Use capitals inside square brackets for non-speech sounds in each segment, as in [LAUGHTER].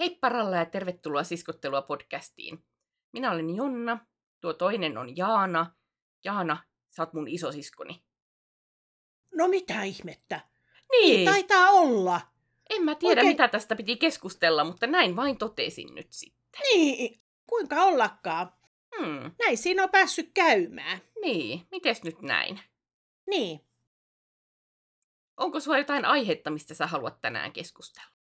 Hei paralla ja tervetuloa Siskottelua podcastiin. Minä olen Jonna, tuo toinen on Jaana. Jaana, sä oot mun isosiskoni. No mitä ihmettä? Niin, Taitaa olla. en mä tiedä Oikein- mitä tästä piti keskustella, mutta näin vain totesin nyt sitten. Niin, kuinka ollakaan. Hmm, Näin siinä on päässyt käymään. niin, mites nyt näin? Niin. Onko sulla jotain aihetta, mistä sä haluat tänään keskustella?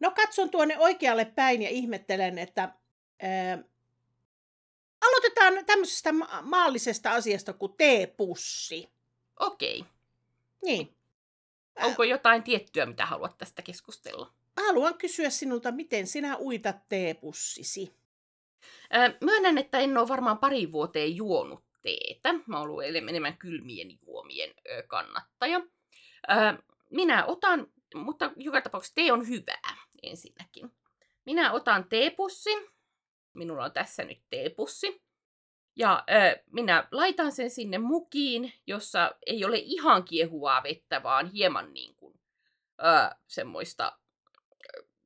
No katson tuonne oikealle päin ja ihmettelen, että ää, aloitetaan tämmöisestä ma- maallisesta asiasta kuin teepussi. Okei. Niin. Onko jotain tiettyä, mitä haluat tästä keskustella? Haluan kysyä sinulta, miten sinä uitat teepussisi. Myönnän, että en ole varmaan pari vuoteen juonut teetä. Mä oon ollut enemmän kylmien juomien kannattaja. Minä otan, mutta joka tapauksessa tee on hyvää ensinnäkin. Minä otan teepussin. Minulla on tässä nyt teepussi. Ja ö, minä laitan sen sinne mukiin, jossa ei ole ihan kiehuvaa vettä, vaan hieman niin kuin, ö, semmoista,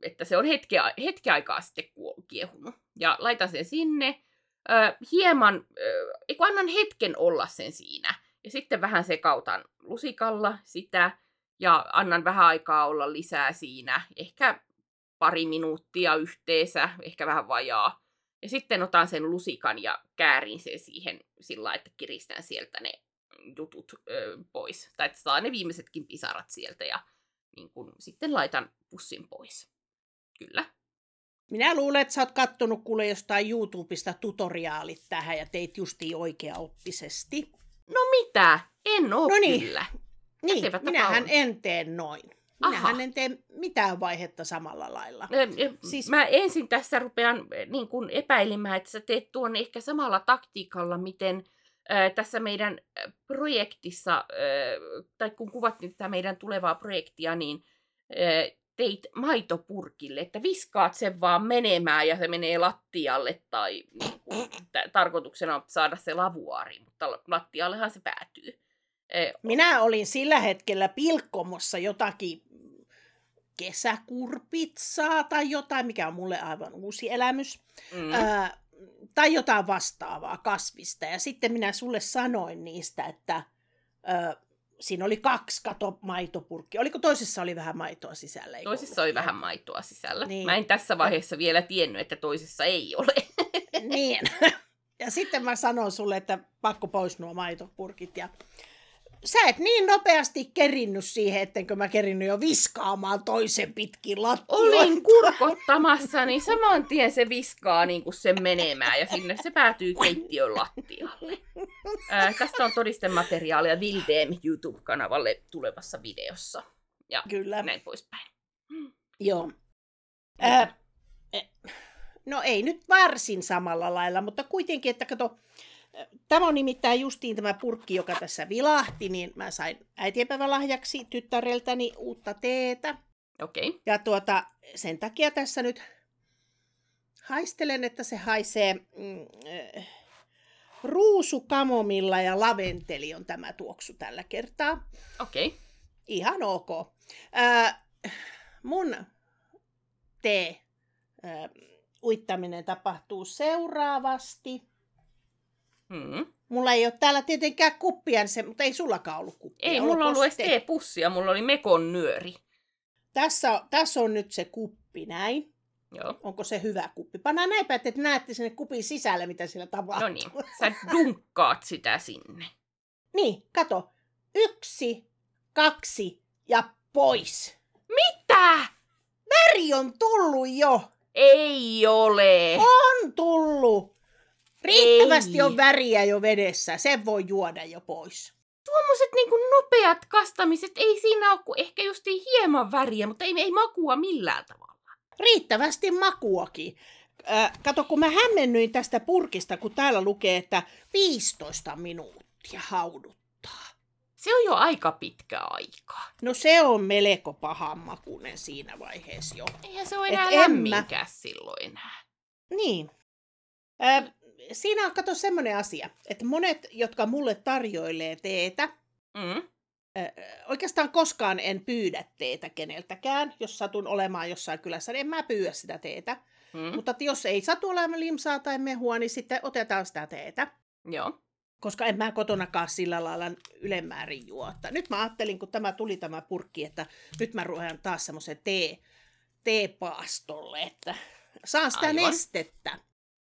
että se on hetki, hetki aikaa sitten kiehunut. Ja laitan sen sinne. Ö, hieman, ö, annan hetken olla sen siinä. Ja sitten vähän sekautan lusikalla sitä. Ja annan vähän aikaa olla lisää siinä. Ehkä pari minuuttia yhteensä, ehkä vähän vajaa. Ja sitten otan sen lusikan ja käärin sen siihen sillä lailla, että kiristän sieltä ne jutut ö, pois. Tai että saa ne viimeisetkin pisarat sieltä ja niin kun, sitten laitan pussin pois. Kyllä. Minä luulen, että sä oot kattonut kuule jostain YouTubesta tutoriaalit tähän ja teit justiin oikeaoppisesti. No mitä? En oo No niin. kyllä. Niin, minähän on. en tee noin. Minähän Aha. en tee mitään vaihetta samalla lailla. Siis-. Mä ensin tässä rupean ö, niin kun epäilemään, että sä teet tuon ehkä samalla taktiikalla, miten ö, tässä meidän ö, projektissa, ö, tai kun kuvattiin tätä meidän tulevaa projektia, niin ö, teit maitopurkille, että viskaat sen vaan menemään ja se menee lattialle, tai niin kun, t- tarkoituksena on saada se lavuaari, mutta la- lattiallehan se päätyy. Minä olin sillä hetkellä pilkkomossa jotakin kesäkurpitsaa tai jotain, mikä on mulle aivan uusi elämys. mm, Ää, tai jotain vastaavaa kasvista. Ja sitten minä sulle sanoin niistä, että ää, siinä oli kaksi kato maitopurkkia. Oliko toisessa oli vähän maitoa sisällä? eikö Toisessa ollut? oli vähän maitoa sisällä. Niin. Mä en tässä vaiheessa vielä tiennyt, että toisessa ei ole. Niin. [LAUGHS] Ja sitten mä sanon sulle, että pakko pois nuo maitopurkit. Ja sä et niin nopeasti kerinnyt siihen, ettenkö mä kerinnyt jo viskaamaan toisen pitkin lattioita. Olin [LAUGHS] kurkottamassa, niin saman tien se viskaa niin kuin sen menemään ja sinne se päätyy keittiön lattialle. Ää, tästä on todistemateriaalia Vildem YouTube-kanavalle tulevassa videossa. Ja Kyllä, näin poispäin. joo. Ää, eh, no ei nyt varsin samalla lailla, mutta kuitenkin, että kato, äh, Tämä on nimittäin justiin tämä purkki, joka tässä vilahti, niin mä sain äitienpäivälahjaksi tyttäreltäni uutta teetä. Okei. Okay. Ja tuota, sen takia tässä nyt haistelen, että se haisee mm, äh, ruusu, kamomilla ja laventeli on tämä tuoksu tällä kertaa. Okei. Okay. Ihan ok. Äh, mun tee äh, uittaminen tapahtuu seuraavasti. Hmm. Mulla ei ole täällä tietenkään kuppia, mutta ei sullakaan ollut kuppia. Ei mulla ollut edes teepussia, mulla oli mekon nyöri. Tässä, tässä on nyt se kuppi näin. Joo. Onko se hyvä kuppi? Pannaan näin päin, että näette sinne kupin sisälle, mitä siellä tapahtuu. No niin, sä dunkkaat sitä sinne. Niin, kato. Yksi, kaksi ja pois. Mitä? Väri on tullut jo. Ei ole. On tullut. Riittävästi Ei. on väriä jo vedessä. Sen voi juoda jo pois. tuommoiset niinku nopeat kastamiset, ei siinä ole kuin ehkä just hieman väriä, mutta ei, ei makua millään tavalla. Riittävästi makuakin. Äh, kato, kun mä hämmennyin tästä purkista, kun täällä lukee, että 15 minuuttia hauduttaa. Se on jo aika pitkä aika. No se on melko pahan makunen siinä vaiheessa jo. Eihän se ole Et enää en mä- silloin enää. Niin. Äh, siinä on, kato, semmoinen asia, että monet, jotka mulle tarjoilee teetä, Mm. oikeastaan koskaan en pyydä teetä keneltäkään. Jos satun olemaan jossain kylässä, niin en mä pyydä sitä teetä. Mm. Mutta että jos ei satu olemaan limsaa tai mehua, niin sitten otetaan sitä teetä. Joo. Koska en mä kotonakaan sillä lailla ylemmäärin juota. Nyt mä ajattelin, kun tämä tuli tämä purkki, että nyt mä ruoan taas semmoisen tee, teepaastolle, että saan sitä Aivan. nestettä.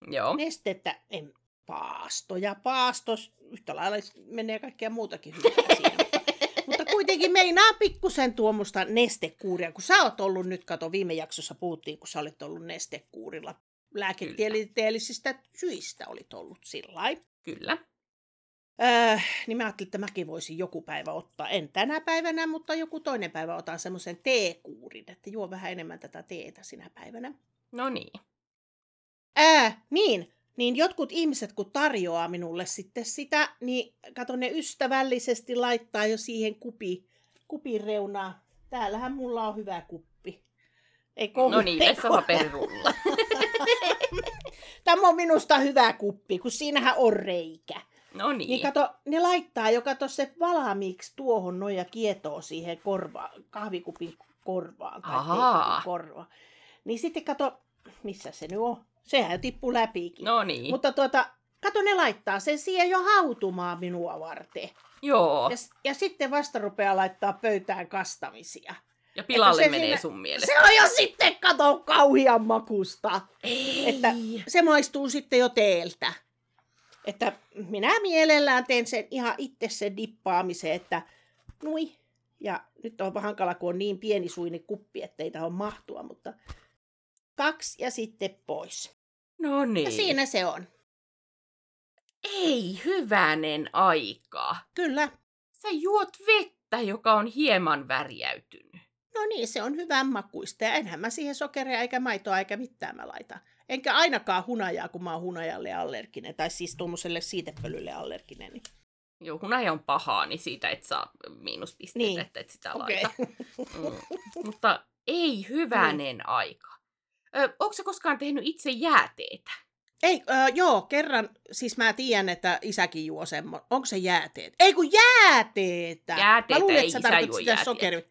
Joo. Nestettä, en paasto ja paastos, yhtä lailla menee kaikkea muutakin hyvää siihen. [LAUGHS] Mutta kuitenkin meinaa pikkusen tuommoista nestekuuria, kun sä oot ollut nyt, kato viime jaksossa puhuttiin, kun sä olit ollut nestekuurilla. Lääketieteellisistä syistä olit ollut sillä. Kyllä. Öö, niin mä ajattelin, että mäkin voisin joku päivä ottaa, en tänä päivänä, mutta joku toinen päivä otan semmoisen teekuurin, että juo vähän enemmän tätä teetä sinä päivänä. No niin. Ää, niin, niin jotkut ihmiset, kun tarjoaa minulle sitten sitä, niin kato ne ystävällisesti laittaa jo siihen kupi, kupin reunaan. Täällähän mulla on hyvä kuppi. Ei No niin, vessapaperirulla. [LAUGHS] Tämä on minusta hyvä kuppi, kun siinähän on reikä. No Niin niin. kato, ne laittaa jo kato se valmiiksi tuohon noin ja kietoo siihen korva, kahvikupin korvaan tai korvaan. Niin sitten kato, missä se nyt on? Sehän tippuu läpikin. No niin. Mutta tuota, kato ne laittaa sen siihen jo hautumaan minua varten. Joo. Ja, ja sitten vasta rupeaa laittaa pöytään kastamisia. Ja pilalle se menee siinä- sun mielestä. Se on jo sitten, kato, kauhian makusta. Ei. Että se maistuu sitten jo teeltä. Että minä mielellään teen sen ihan itse sen dippaamisen, että nui. Ja nyt on vähän hankala, kun on niin pieni suini kuppi, ettei tähän mahtua, mutta kaksi ja sitten pois. No niin. Ja siinä se on. Ei hyvänen aika. Kyllä. Sä juot vettä, joka on hieman värjäytynyt. No niin, se on hyvän makuista. Ja enhän mä siihen sokeria eikä maitoa eikä mitään mä laita. Enkä ainakaan hunajaa, kun mä oon hunajalle allerginen. Tai siis tuommoiselle siitepölylle allerginen. Niin. Joo, hunaja on pahaa, niin siitä et saa miinuspisteitä, Niin. että et sitä Okei. laita. Mm. [LAUGHS] Mutta ei hyvänen aika. Ö, onko sä koskaan tehnyt itse jääteetä? Ei, äh, joo, kerran, siis mä tiedän, että isäkin juo semmo. Onko se jääteet? Ei kun jääteetä! Jääteetä mä luulin, ei että sä tarkoitit juo sitä jääteetä. sokeria.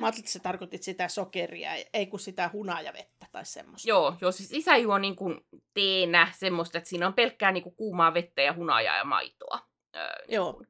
Mä ajattelin, että sä tarkoitit sitä sokeria, ei kun sitä hunajavettä tai semmoista. Joo, joo siis isä juo niin kuin teenä semmoista, että siinä on pelkkää niin kuin kuumaa vettä ja hunajaa ja maitoa. Öö, niin Joo.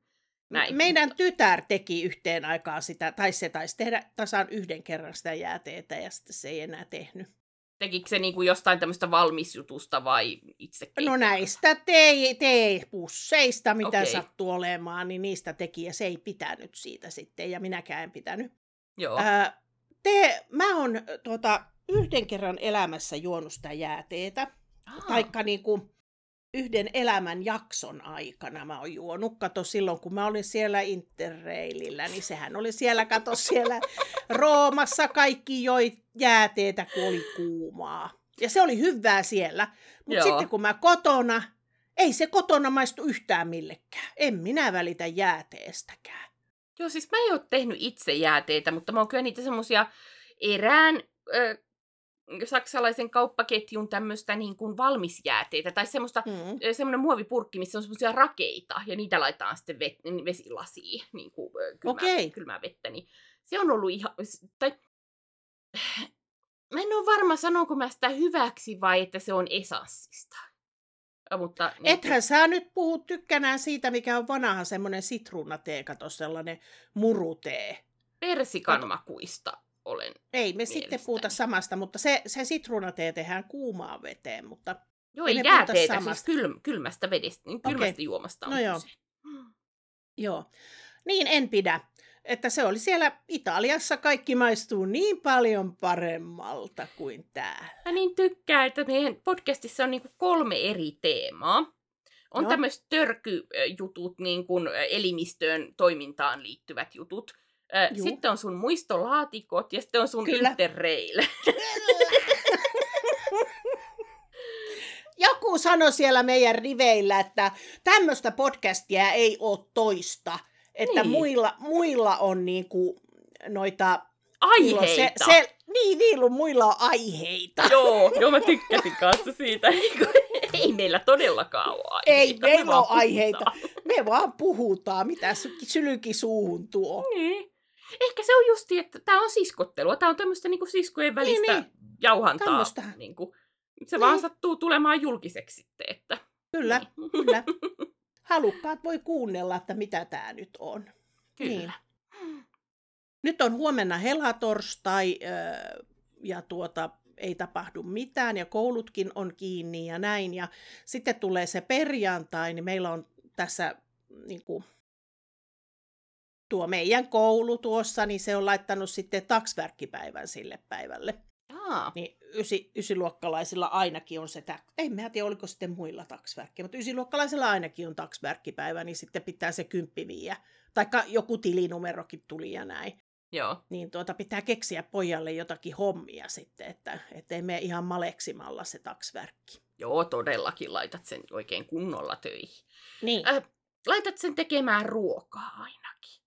näin. Meidän tytär teki yhteen aikaan sitä, tai se taisi tehdä tasan yhden kerran sitä jääteetä, ja sitten se ei enää tehnyt. Tekikö se niin kuin jostain tämmöistä valmisjutusta vai itse No näistä tee, teepusseista, mitä Okei. sattuu olemaan, niin niistä teki, ja se ei pitänyt siitä sitten, ja minäkään en pitänyt. Joo. Ää, te, mä oon ö, tuota, yhden kerran elämässä juonut sitä jääteetä, Aa, taikka niinku yhden elämän jakson aikana mä oon juonut. Kato silloin, kun mä olin siellä Interrailillä, niin sehän oli siellä, kato siellä Roomassa kaikki joi jääteetä, kun oli kuumaa. Ja se oli hyvää siellä. Mutta sitten kun mä kotona, ei se kotona maistu yhtään millekään. En minä välitä jääteestäkään. Joo, siis mä en ole tehnyt itse jääteitä, mutta mä oon kyllä niitä semmosia erään ö, saksalaisen kauppaketjun tämmöistä niin kuin valmisjääteitä, tai semmoista, Mm. semmoinen muovipurkki, missä on semmoisia rakeita, ja niitä laitetaan sitten vet, vesilasiin, niin kuin kylmää, Okei. kylmää vettä, niin se on ollut ihan, tai mä en ole varma, sanonko mä sitä hyväksi vai että se on esanssista. Mutta, niin kuin- Ethän sä nyt puhu tykkänään siitä, mikä on vanha semmoinen sitruunatee, kato sellainen murutee. persikan makuista olen. Ei me sitten Mielestäni. puhuta samasta, mutta se, se sitruunatee tehdään kuumaan veteen, mutta Joo, Ei jääteetä, siis samasta. kylm, kylmästä vedestä, niin kylmästä Okei. juomasta on No joo. [GASPS] joo. Niin en pidä. Että se oli siellä Italiassa kaikki maistuu niin paljon paremmalta kuin täällä. Mä niin tykkään, että meidän podcastissa on niinku kolme eri teemaa. On tämmöiset törkyjutut, niin kuin elimistöön toimintaan liittyvät jutut. Juu. Sitten on sun muistolaatikot ja sitten on sun Kyllä. interrail. [LAUGHS] Joku sanoi siellä meidän riveillä, että tämmöistä podcastia ei ole toista. Että Niin. muilla, muilla on niinku noita... Aiheita. Se, se, niin, niillä on, muilla on aiheita. Joo, joo, mä [LAUGHS] tykkäsin kanssa siitä. [LAUGHS] Ei meillä todellakaan ole aiheita. Ei me meillä ole aiheita. puhutaan. Me vaan puhutaan, mitä sy- sylyki suuhun tuo. Niin. Ehkä se on justi, että tämä on siskottelua. Tämä on tämmöistä niinku siskojen välistä Niin, niin. jauhantaa. Tämmöstä. Niinku. Se Niin. vaan sattuu tulemaan julkiseksi sitten. Että... Kyllä, Niin. [LAUGHS] kyllä. Halukkaat voi kuunnella, että mitä tämä nyt on. Kyllä. Nyt on huomenna helatorstai ja tuota, ei tapahdu mitään ja koulutkin on kiinni ja näin. Ja sitten tulee se perjantai, niin meillä on tässä niin kuin, tuo meidän koulu tuossa, niin se on laittanut sitten taksverkkipäivän sille päivälle. Jaa. Niin ysi, ysiluokkalaisilla ainakin on se, tä- ei mä tiedä oliko sitten muilla taksverkkiä, mutta ysiluokkalaisilla ainakin on taksverkkipäivä, niin sitten pitää se kymppi viiä. Taikka joku tilinumerokin tuli ja näin. Joo. Niin tuota, pitää keksiä pojalle jotakin hommia sitten, että ei mene ihan maleksimalla se taksverkki. Joo, todellakin laitat sen oikein kunnolla töihin. Niin. Äh, laitat sen tekemään ruokaa ainakin.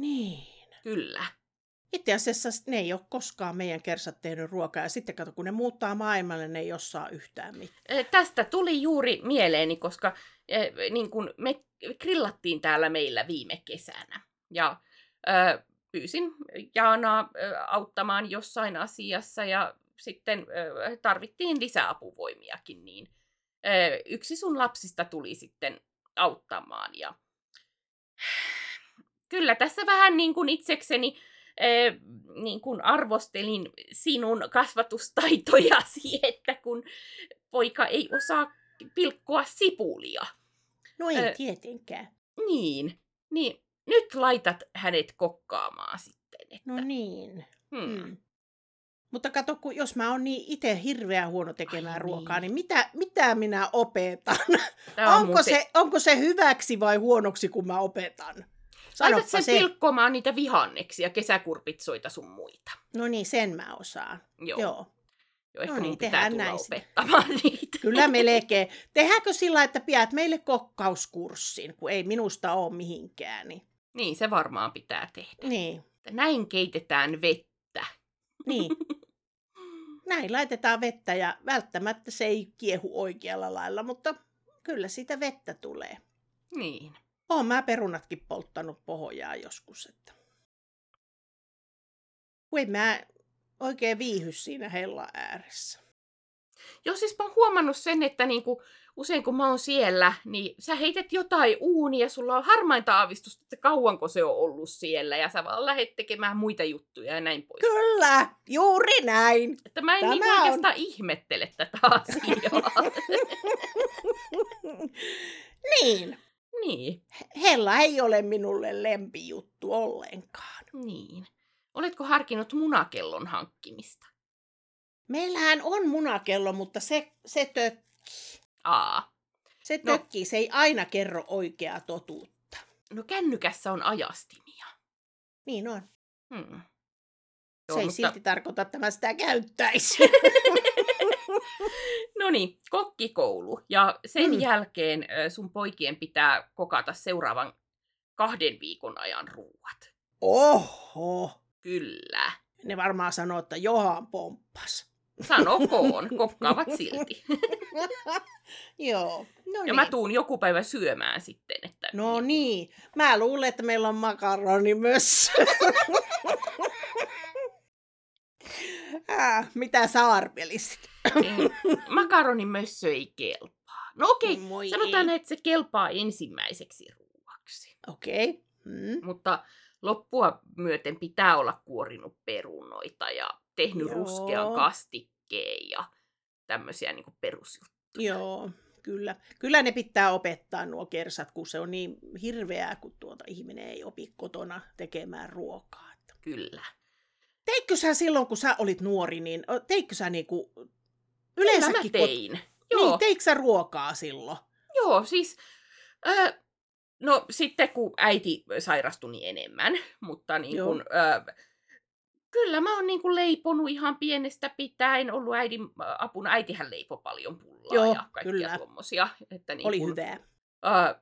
Niin. Kyllä. Itse asiassa ne ei ole koskaan meidän kersat tehnyt ruokaa. Ja sitten kato, kun ne muuttaa maailmalle, ne ei osaa yhtään mitään. Tästä tuli juuri mieleeni, koska äh, niin kun me grillattiin täällä meillä viime kesänä. Ja äh, pyysin Jaanaa auttamaan jossain asiassa ja sitten tarvittiin lisäapuvoimiakin, niin yksi sun lapsista tuli sitten auttamaan. Ja kyllä tässä vähän niin kuin itsekseni äh, niin kuin arvostelin sinun kasvatustaitojasi, [LAUGHS] että kun poika ei osaa pilkkoa sipulia. No ei Ö, tietenkään. Niin, niin nyt laitat hänet kokkaamaan sitten. Että, No niin. hmm. Mm. Mutta kato, kun jos mä oon niin itse hirveän huono tekemään Ai ruokaa, niin. niin mitä, mitä minä opetan? On onko, muuten- se, onko se hyväksi vai huonoksi, kun mä opetan? Laitat sen se. pilkkomaan niitä vihanneksia, kesäkurpitsoita sun muita. No niin, sen mä osaan. Joo. Joo. Joo ehkä No niin, pitää tulla näin opettamaan [LAUGHS] niitä. Kyllä melkein. Tehdäänkö sillä, että pidät meille kokkauskurssin, kun ei minusta ole mihinkään? Niin, Niin, se varmaan pitää tehdä. niin. Näin keitetään vettä. niin. [LAUGHS] Näin laitetaan vettä ja välttämättä se ei kiehu oikealla lailla, mutta kyllä siitä vettä tulee. Niin. Oon mä perunatkin polttanut pohjaa joskus, että... En mä oikein viihy siinä hella ääressä. Joo, siis mä oon huomannut sen, että niinku, usein kun mä oon siellä, niin sä heität jotain uunia, ja sulla on harmainta aavistusta, että kauanko se on ollut siellä, ja sä vaan lähdet tekemään muita juttuja ja näin pois. Kyllä, juuri näin. Että mä en Tämä niinku on- oikeastaan ihmettele tätä asiaa. [LAUGHS] niin, niin, hella ei ole minulle lempijuttu ollenkaan. niin. Oletko harkinnut munakellon hankkimista? Meillähän on munakello, mutta se, se tökkii. Aa. Se No. tökkii, se ei aina kerro oikeaa totuutta. No kännykässä on ajastimia. Niin on. Hmm. se ei mutta- silti tarkoita, että mä sitä käyttäisin. [LAUGHS] No niin, kokkikoulu. Ja sen Mm. jälkeen sun poikien pitää kokata seuraavan kahden viikon ajan ruuat. Oho. Kyllä. Ne varmaan sanoo, että Johan pomppas. Sanokoon, [LAUGHS] kokkaavat silti. [LAUGHS] Joo. No Ja niin. mä tuun joku päivä syömään sitten. Että No niin. Mä luulen, että meillä on makaroni myös. [LAUGHS] äh, mitä sä arvelisit? niin, makaronimössö ei kelpaa. No okei, okay, Moi sanotaan, ei. että se kelpaa ensimmäiseksi ruuaksi. Okei. Okay. Mm. Mutta loppua myöten pitää olla kuorinut perunoita ja tehnyt Joo. ruskean kastikkeen ja tämmöisiä niin perusjuttuja. Joo, kyllä. Kyllä ne pitää opettaa nuo kersat, kun se on niin hirveää, kun tuota ihminen ei opi kotona tekemään ruokaa. Kyllä. Teitkö sä silloin, kun sä olit nuori, niin o, teitkö sä niinku Kyllä yleensäkin... mä tein. Joo, Niin, teikö sä ruokaa silloin? joo siis... Äh, no sitten kun äiti sairastui niin enemmän, mutta niin kun, äh, kyllä mä oon niin kun leiponut ihan pienestä pitäen, ollut äidin apuna. Äitihän leipoi paljon pullaa Joo, ja kaikkia kyllä. tuommoisia. Että niin Oli kun, hyvää. Äh,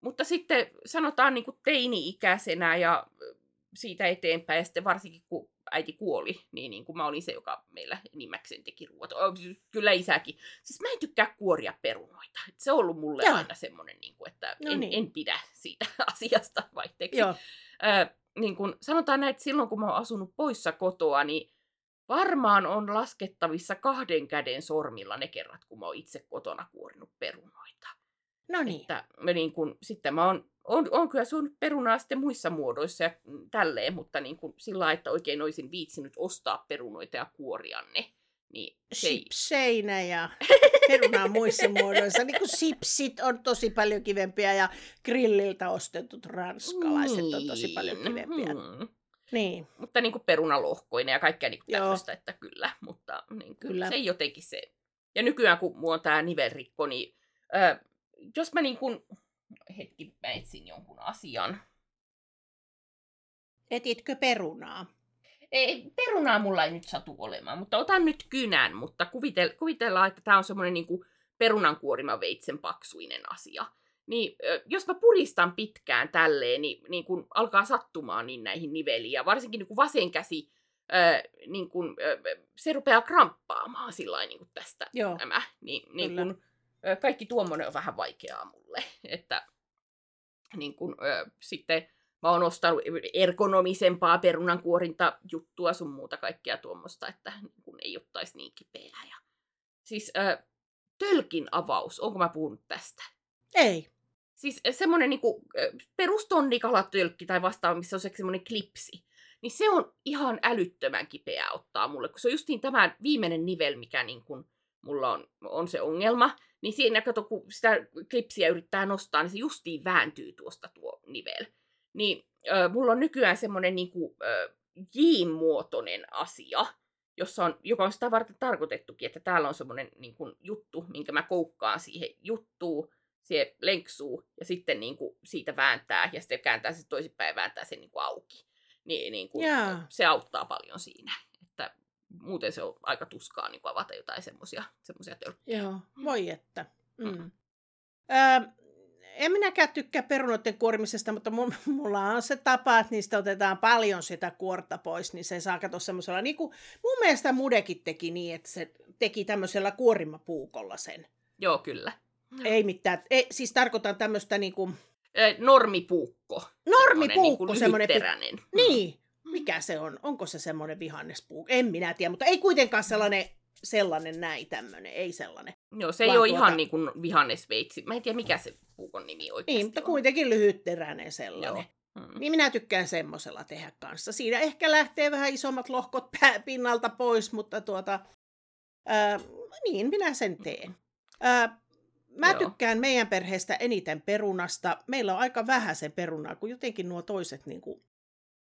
mutta sitten sanotaan niin kuin teini-ikäisenä ja siitä eteenpäin. Ja sitten varsinkin kun äiti kuoli, niin, niin kuin mä olin se, joka meillä enimmäkseen teki ruoat. Kyllä isäkin. Siis mä en tykkää kuoria perunoita. Et se on ollut mulle Joo. aina semmoinen, niin kuin, että no en, niin. en pidä siitä [LAUGHS] asiasta vaihteeksi. Joo. Ö, niin kuin sanotaan näin, että silloin kun mä oon asunut poissa kotoa, niin varmaan on laskettavissa kahden käden sormilla ne kerrat, kun mä oon itse kotona kuorinut perunoita. No niin. Että niin kun, sitten mä oon, on, on kyllä syönyt perunaa sitten muissa muodoissa ja tälleen, mutta niin kun sillä että oikein olisin viitsinyt ostaa perunoita ja kuoria ne. Niin se Sipseinä ja [LAUGHS] perunaa muissa muodoissa. Niin kuin sipsit on tosi paljon kivempiä ja grilliltä ostetut ranskalaiset niin. on tosi paljon niin. kivempiä. Mm. Niin. Mutta niin kuin perunalohkoinen ja kaikkea niin kuin tämmöistä, että kyllä. Mutta niin kuin, kyllä. se ei jotenkin se. Ja nykyään kun mulla on tämä nivelrikko, niin äh, jos mä niin kuin, hetki, mä etsin jonkun asian. Etitkö perunaa? Ei, perunaa mulla ei nyt satu olemaan, mutta otan nyt kynän, mutta kuvitel, kuvitellaan, että tämä on semmoinen niin perunankuorima veitsen paksuinen asia. Niin jos mä puristan pitkään tälleen, niin, niin kun alkaa sattumaan niin näihin niveliin, ja varsinkin niin kun vasen käsi, ää, niin kun, ää, se rupeaa kramppaamaan sillä niin tästä Joo. nämä, niin, niin kun, ää, kaikki tuommoinen on vähän vaikeaa mulle, [LAUGHS] että niin kun, ää, sitten mä oon ostanut ergonomisempaa perunankuorinta juttua sun muuta kaikkea tuommoista, että niin kun ei ottaisi niin kipeää. Ja... Siis ää, tölkin avaus, onko mä puhunut tästä? Ei. Siis semmoinen niinku, perustonnikalattölkki tai vastaava, missä on se semmoinen klipsi. Niin se on ihan älyttömän kipeää ottaa mulle, kun se on justiin tämä viimeinen nivel, mikä niin kun mulla on, on se ongelma. Niin siinä, kato, kun sitä klipsiä yrittää nostaa, niin se justiin vääntyy tuosta tuo nivel. Niin äh, mulla on nykyään semmoinen niin kuin, äh, J-muotoinen asia, jossa on, joka on sitä varten tarkoitettukin, että täällä on semmoinen niin kuin, juttu, minkä mä koukkaan siihen juttuun, se lenksuu ja sitten niin kuin, siitä vääntää ja sitten kääntää se toisinpäin ja vääntää sen niin kuin, auki. Niin, niin kuin, yeah. se auttaa paljon siinä. Muuten se on aika tuskaa niin kuin avata jotain semmoisia tölkkejä. Joo, voi että. Mm. Mm. Öö, en minäkään tykkää perunoiden kuorimisesta, mutta [LAUGHS] mulla on se tapa, että niistä otetaan paljon sitä kuorta pois, niin se saa katsoa semmoisella, niin kuin mun mielestä Mudekin teki niin, että se teki tämmöisellä kuorimapuukolla sen. Joo, kyllä. Ei mitään. Ei, siis tarkoitan tämmöistä niinku... Normipuukko. Normipuukko, niinku semmoinen... Teräinen. Niin. Mikä se on? Onko se semmoinen vihannespuukko? En minä tiedä, mutta ei kuitenkaan sellainen, sellainen näin tämmöinen, ei sellainen. Joo, se ei Vaan ole tuota... ihan niin kuin vihannesveitsi. Mä en tiedä, mikä se puukon nimi oikeasti Niin, mutta on. kuitenkin lyhytteräinen sellainen. Joo. Hmm. Niin minä tykkään semmoisella tehdä kanssa. Siinä ehkä lähtee vähän isommat lohkot pinnalta pois, mutta tuota, ää, niin minä sen teen. Ää, Mä Joo. tykkään meidän perheestä eniten perunasta. Meillä on aika vähän se perunaa, kun jotenkin nuo toiset niin kuin...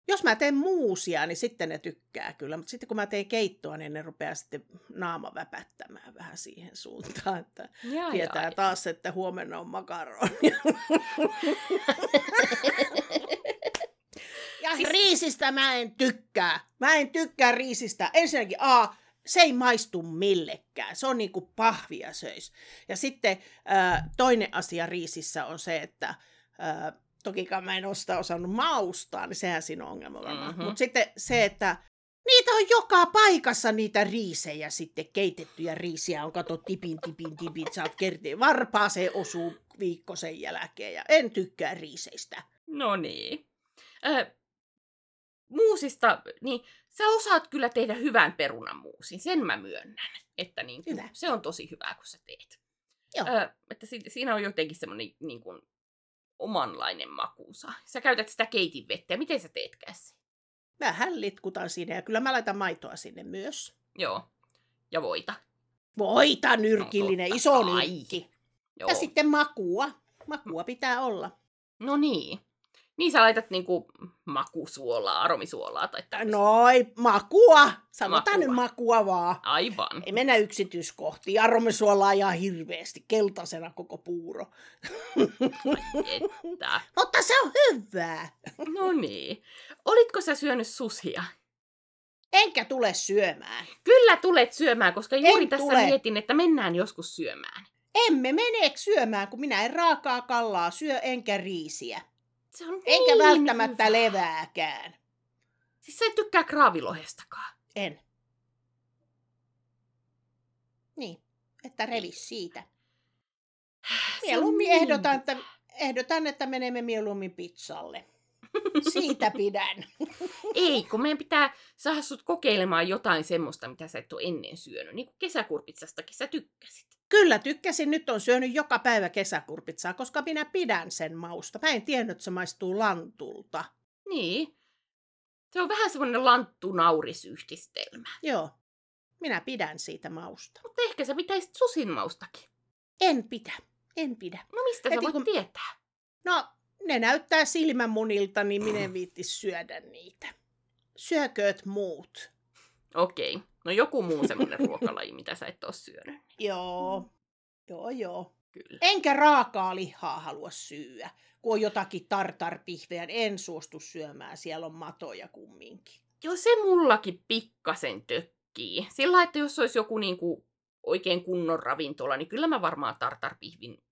Jos mä teen muusia, niin sitten ne tykkää kyllä, mutta sitten kun mä teen keittoa, niin ne rupeaa sitten naama väpättämään vähän siihen suuntaan, että ja, tietää ja, taas, että huomenna on makaronia. [LAUGHS] ja siis... riisistä mä en tykkää. Mä en tykkää riisistä. Ensinnäkin A, se ei maistu millekään. Se on niin kuin pahvia söis. Ja sitten ää, toinen asia riisissä on se, että ää, tokikaan mä en ole sitä osannut maustaa, niin sehän siinä on ongelma varmaan. Mm-hmm. Mutta sitten se, että niitä on joka paikassa niitä riisejä sitten, keitettyjä riisiä on, kato tipin, tipin, tipin, saat kertiin. Varpaaseen osuu viikko sen jälkeen ja en tykkää riiseistä. No niin. Äh, muusista, niin sä osaat kyllä tehdä hyvän perunamuusin, sen mä myönnän. Että niin se on tosi hyvää, kun sä teet. Joo. Ö, että si- siinä on jotenkin semmoinen niin kuin, omanlainen makuusa. Sä käytät sitä keitin vettä. Miten sä teetkään se? Vähän litkutan sinne ja kyllä mä laitan maitoa sinne myös. Joo. Ja voita. Voita nyrkillinen, no, iso nyrkki. Joo. Ja sitten makua. Makua pitää olla. No niin. Niin sä laitat niinku makusuolaa, aromisuolaa tai tämmöistä. Noi, makua. Sanotaan makua. nyt makua vaan. Aivan. Ei mennä yksityiskohtiin. Aromisuolaa ja hirveästi. Keltaisena koko puuro. että. Mutta se on hyvää. no niin. Olitko sä syönyt susia? Enkä tule syömään. Kyllä tulet syömään, koska juuri en tässä tule. mietin, että mennään joskus syömään. Emme mene syömään, kun minä en raakaa kallaa syö enkä riisiä. Se on Eikä niin välttämättä hyvä. levääkään. Siis sä et tykkää kraavilohestakaan. En. Niin, että revis siitä. Mieluummin niin ehdotan, että, ehdotan, että menemme mieluummin pizzalle. Siitä pidän. [LAUGHS] Ei, kun meidän pitää saada sut kokeilemaan jotain semmoista, mitä sä et ole ennen syönyt. Niin kuin kesäkurpitsastakin sä tykkäsit. Kyllä, tykkäsin. Nyt on syönyt joka päivä kesäkurpitsaa, koska minä pidän sen mausta. Mä en tiennyt, että se maistuu lantulta. Niin. Se on vähän semmoinen lanttu-naurisyhdistelmä. Joo, minä pidän siitä mausta. Mutta ehkä sä pitäisit susin maustakin. En pidä, en pidä. No mistä sä Heti voit kun- tietää? No, ne näyttää silmämunilta, niin minä en viitti syödä niitä. Syökööt muut. Okei. No joku muu semmoinen [LAUGHS] ruokalaji, mitä sä et ole syönyt. Joo, joo, joo. Kyllä. Enkä raakaa lihaa halua syödä. Kun on jotakin tartarpihveä, en suostu syömään. Siellä on matoja kumminkin. Joo, se mullakin pikkasen tökkii. Sillä että jos olisi joku niinku oikein kunnon ravintola, niin kyllä mä varmaan tartarpihvin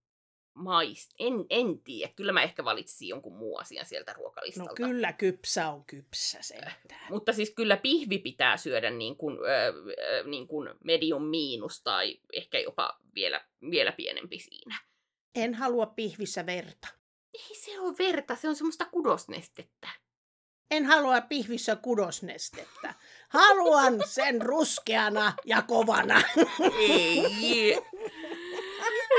maist. En, en tiedä. Kyllä mä ehkä valitsisin jonkun muun asian sieltä ruokalistalta. No kyllä kypsä on kypsä sentään. Mutta siis kyllä pihvi pitää syödä niin kuin, ö, niin kuin medium miinus tai ehkä jopa vielä, vielä pienempi siinä. En halua pihvissä verta. Ei se ole verta, se on semmoista kudosnestettä. En halua pihvissä kudosnestettä. Haluan sen ruskeana ja kovana. Ei.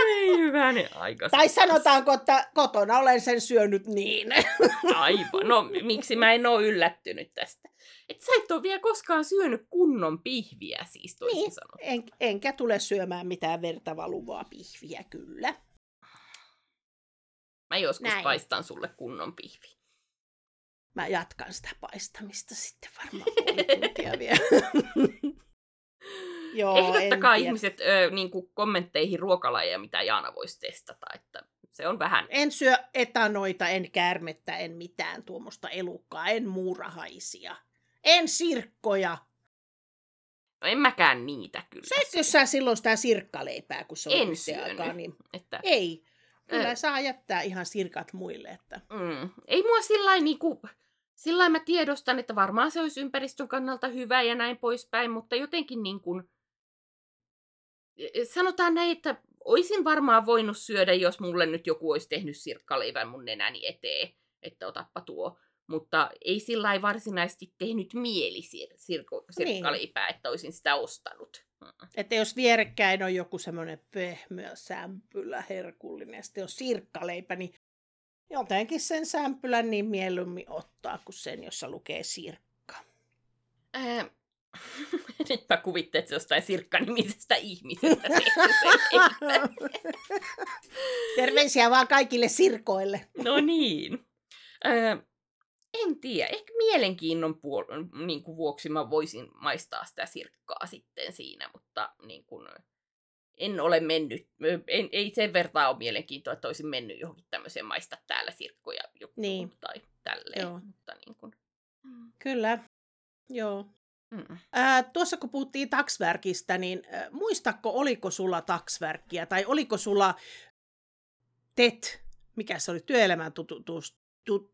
Ei hyvänen aika. tai sanotaanko, että kotona olen sen syönyt niin. Aivan. No miksi mä en ole yllättynyt tästä? Et sä et ole vielä koskaan syönyt kunnon pihviä siis toisin Niin. En, enkä tule syömään mitään verta valuvaa pihviä, kyllä. Mä joskus Näin. paistan sulle kunnon pihvi. Mä jatkan sitä paistamista sitten varmaan [LAUGHS] puoli tuntia vielä. Joo, Ehdottakaa ihmiset ö, niin kuin kommentteihin ruokalajeja, mitä Jaana voisi testata. Että se on vähän... En syö etanoita, en käärmettä, en mitään tuommoista elukkaa, en muurahaisia. En sirkkoja. No en mäkään niitä kyllä. Söitkö sä silloin sitä sirkkaleipää, kun se oli En yhteen syönyt. aikaan, niin Että, ei. Kyllä Ö. saa jättää ihan sirkat muille. Että... mm, ei mua sillä niinku, sillä mä tiedostan, että varmaan se olisi ympäristön kannalta hyvä ja näin poispäin, mutta jotenkin niin kuin, sanotaan näin, että olisin varmaan voinut syödä, jos mulle nyt joku olisi tehnyt sirkkaleivän mun nenäni eteen, että otappa tuo. Mutta ei sillä lailla varsinaisesti tehnyt mieli sir- sirko- sirkkaleipää, että olisin sitä ostanut. Mm. Että jos vierekkäin on joku semmoinen pehmeä sämpylä, herkullinen, ja sitten on sirkkaleipä, niin jotenkin sen sämpylän niin mieluummin ottaa kuin sen, jossa lukee sirkka. Ää, [LAUGHS] nyt mä kuvittelen, että se jostain sirkkanimisestä ihmisestä. [LAUGHS] Terveisiä vaan kaikille sirkoille. No niin. Ää, en tiedä, ehkä mielenkiinnon puol- niin kuin vuoksi mä voisin maistaa sitä sirkkaa sitten siinä, mutta niin kuin, en ole mennyt, en, ei sen vertaa ole mielenkiintoa, että olisin mennyt johonkin tämmöiseen maista täällä sirkkoja juttuun Niin. tai tälleen. Joo. Mutta niin kuin, Kyllä, joo. Mm. Ää, tuossa kun puhuttiin taksvärkistä, niin ää, muistatko, oliko sulla taksvärkkiä, tai oliko sulla TET, mikä se oli, työelämään tututus, tu,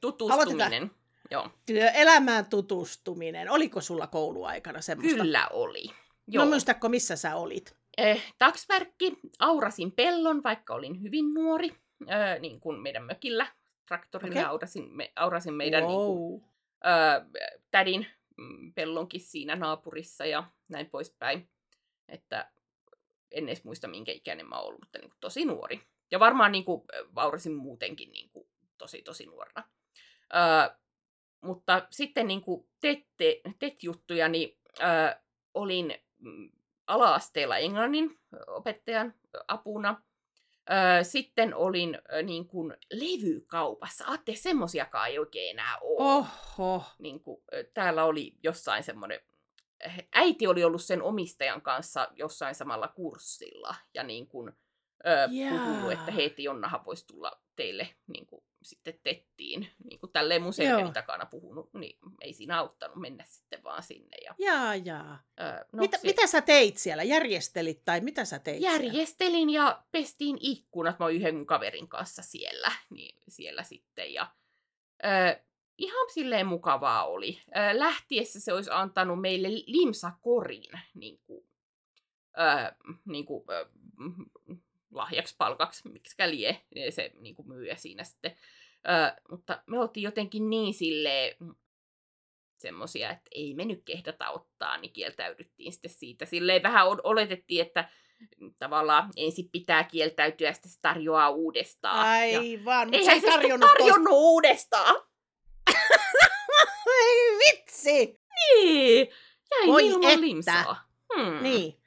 Tutustuminen. Joo. työelämään tutustuminen, oliko sulla kouluaikana semmoista? Kyllä oli. Joo. No muistatko, missä sä olit? Eh, taksvärkki, aurasin pellon, vaikka olin hyvin nuori, eh, niin kuin meidän mökillä. Traktorilla okay. aurasin, me, aurasin meidän niin kuin, wow. eh, tädin pellonkin siinä naapurissa ja näin poispäin. Että en edes muista, minkä ikäinen mä oon ollut, mutta niin kuin, tosi nuori. Ja varmaan niin kuin, aurasin muutenkin niin kuin, tosi, tosi nuorena. Ö, mutta sitten niin kuin tette, TET-juttuja, niin ö, olin mm, ala-asteella englannin opettajan apuna. Sitten olin ö, niin kuin levykaupassa. Aatte, semmosiakaan ei oikein enää ole. Oho. Niin kuin, ö, täällä oli jossain semmoinen, äiti oli ollut sen omistajan kanssa jossain samalla kurssilla. Ja niin kuin, ö, puhunut, että Jaa. hei, että Jonnahan voisi tulla teille niin kuin, sitten tettiin. Niin kuin tälleen mun selkäni takana puhunut, niin ei siinä auttanut mennä sitten vaan sinne. Ja, Jaa, jaa. ö, No, mitä, se- mitä sä teit siellä? Järjestelit tai mitä sä teit siellä? järjestelin ja pestiin ikkunat. Mä oon yhden mun kaverin kanssa siellä, niin siellä sitten. Ja, ö, ihan silleen mukavaa oli. Ö, lähtiessä se olisi antanut meille limsakorin niin kuin, ö, niin kuin, ö, lahjaksi palkaksi, miksi lie se niin kuin myyjä siinä sitten. Ö, mutta me oltiin jotenkin niin silleen semmosia, että ei me nyt kehdata ottaa, niin kieltäydyttiin sitten siitä. Silleen vähän oletettiin, että tavallaan ensin pitää kieltäytyä, ja sitten se tarjoaa uudestaan. Aivan, mutta se ei tarjonnut, tarjonnut uudestaan. [LAUGHS] Ei vitsi! Niin. Jäi Voi ilman että. limsaa. Hmm. Niin.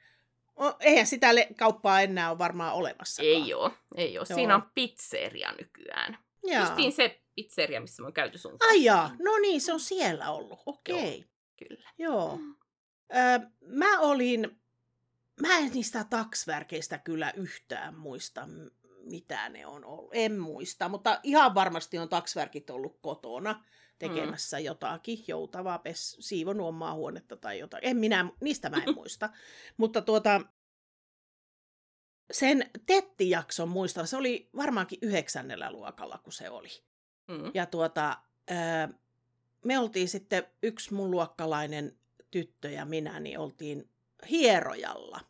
Eihän sitä le- kauppaa enää ole varmaan olemassa. Ei oo, ei oo. Joo. Siinä on pizzeria nykyään. Jaa. Justiin se pizzeria, missä mä oon käyty sun kanssa. Ai jaa, no niin, se on siellä ollut. Okei. Okay. Kyllä. Joo. Mm. Ö, mä olin, mä en niistä taksvärkeistä kyllä yhtään muista, mitä ne on ollut. En muista, mutta ihan varmasti on taksvärkit ollut kotona tekemässä mm. jotakin, joutavaa, pes, siivonut omaa huonetta tai jotain. En minä, niistä mä en [LAUGHS] muista. mutta tuota, sen Tetti-jakson muistan, se oli varmaankin yhdeksännellä luokalla, kun se oli. Mm. Ja tuota, me oltiin sitten yksi mun luokkalainen tyttö ja minä, niin oltiin hierojalla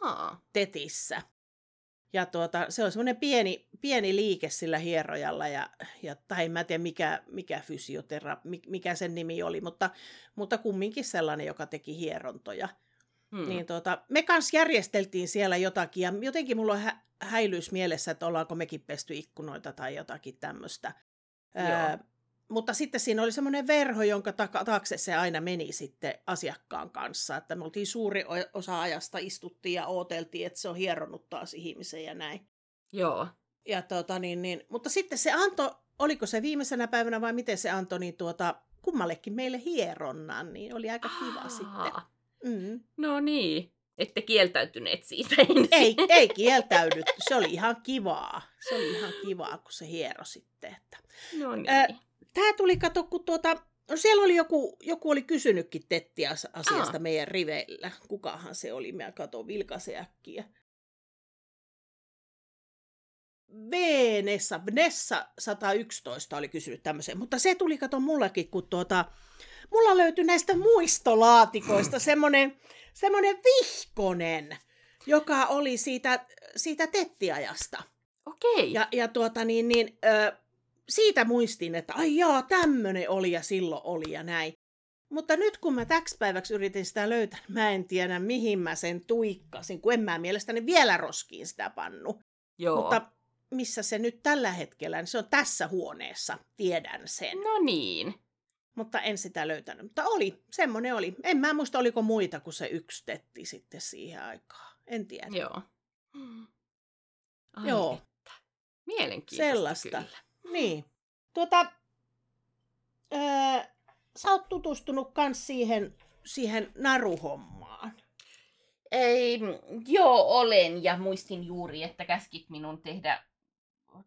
Aa. Tetissä. Ja tuota, se on semmoinen pieni, pieni liike sillä hierojalla, ja, ja, tai en mä tiedä mikä, mikä fysiotera, mikä sen nimi oli, mutta, mutta kumminkin sellainen, joka teki hierontoja. Hmm. Niin tuota, me kanssa järjesteltiin siellä jotakin, ja jotenkin mulla on hä- häilyys mielessä, että ollaanko mekin pesty ikkunoita tai jotakin tämmöistä. Mutta sitten siinä oli semmoinen verho, jonka taakse se aina meni sitten asiakkaan kanssa. Että me oltiin suuri osa ajasta istuttiin ja ooteltiin, että se on hieronnut taas ihmisen ja näin. Joo. Ja tota, niin, niin, mutta sitten se antoi, oliko se viimeisenä päivänä vai miten se antoi, niin tuota, kummallekin meille hieronnan, niin oli aika kiva sitten. Aa. Mm. No niin. Ette kieltäytyneet siitä ensin. Ei, ei [LAUGHS] kieltäydytty. Se oli ihan kivaa. Se oli ihan kivaa, kun se hiero sitten. Että. No niin. Ä, Tää tuli, kato, kun tuota, no siellä oli joku, joku oli kysynytkin Tetti as- asiasta Aa. meidän riveillä. Kukahan se oli? Mä katon vilkaisen äkkiä. Venessa, Nessa 111 oli kysynyt tämmöisen, mutta se tuli, kato mullekin, kun tuota, mulla löytyi näistä muistolaatikoista semmoinen, semmoinen vihkonen, joka oli siitä, siitä tettiajasta. Okei. Ja, ja tuota niin, niin ö, siitä muistin, että ai jaa, tämmönen oli ja silloin oli ja näin. Mutta nyt kun mä täksi päiväksi yritin sitä löytää, niin mä en tiedä mihin mä sen tuikkasin, kun en mä mielestäni vielä roskiin sitä pannu. Joo. Mutta missä se nyt tällä hetkellä, niin se on tässä huoneessa, tiedän sen. No niin. Mutta en sitä löytänyt. Mutta oli, semmonen oli. En mä muista, oliko muita kuin se yksi tetti sitten siihen aikaan. En tiedä. Joo. [GASPS] Ai Joo. Että. Mielenkiintoista Sellaista. kyllä. Niin. Tuota, öö, sä oot tutustunut kans siihen, siihen naruhommaan. Ei, joo, olen ja muistin juuri, että käskit minun tehdä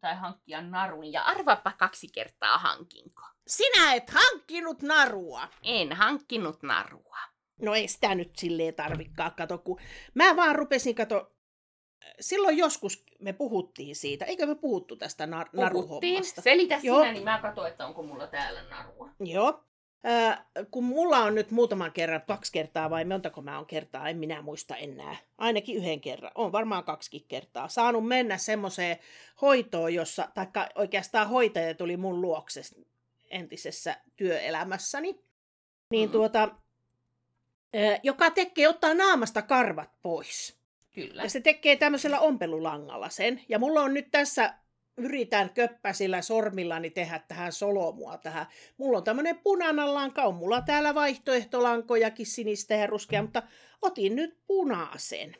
tai hankkia narun ja arvapa kaksi kertaa hankinko. Sinä et hankkinut narua. En hankkinut narua. No ei sitä nyt silleen tarvikkaa, kato, kun mä vaan rupesin, kato, silloin joskus me puhuttiin siitä, eikö me puhuttu tästä nar- naruhommasta? Selitä Joo. sinä, niin mä katsoin, että onko mulla täällä narua. Joo. Äh, kun mulla on nyt muutaman kerran, kaksi kertaa vai montako mä oon kertaa, en minä muista enää. Ainakin yhden kerran, on varmaan kaksikin kertaa. Saanut mennä semmoiseen hoitoon, jossa, taikka oikeastaan hoitaja tuli mun luokse entisessä työelämässäni. Niin Mm. tuota, äh, joka tekee ottaa naamasta karvat pois. Kyllä. Ja se tekee tämmöisellä ompelulangalla sen. Ja mulla on nyt tässä, yritän köppäsillä sormillani tehdä tähän solomua tähän. Mulla on tämmöinen punainen lanka, on mulla täällä vaihtoehtolankojakin sinistä ja ruskea, mutta otin nyt punaisen.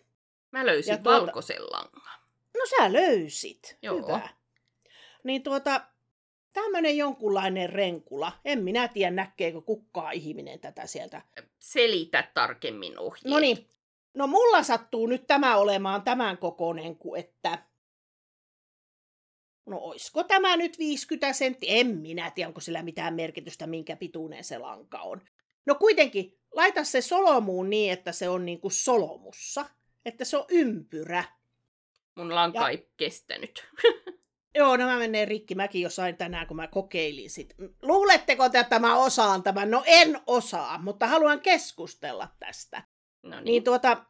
Mä löysin Ja tuota- valkoisen langan. No sä löysit. Joo. Hyvä. Niin tuota, tämmöinen jonkunlainen renkula. En minä tiedä, näkeekö kukkaa ihminen tätä sieltä Selitä tarkemmin ohjeet. No niin. No mulla sattuu nyt tämä olemaan tämän kokoinen kuin että... No oisko tämä nyt 50 senttiä? En minä tiedä, onko sillä mitään merkitystä, minkä pituinen se lanka on. No kuitenkin, laita se solomuun niin, että se on niin kuin solomussa. Että se on ympyrä. Mun lanka Ja- ei kestänyt. [LAUGHS] Joo, nämä menee rikki. Mäkin jo sain tänään, kun mä kokeilin sit. Luuletteko, että mä osaan tämän? No en osaa, mutta haluan keskustella tästä. No niin. Niin tuota,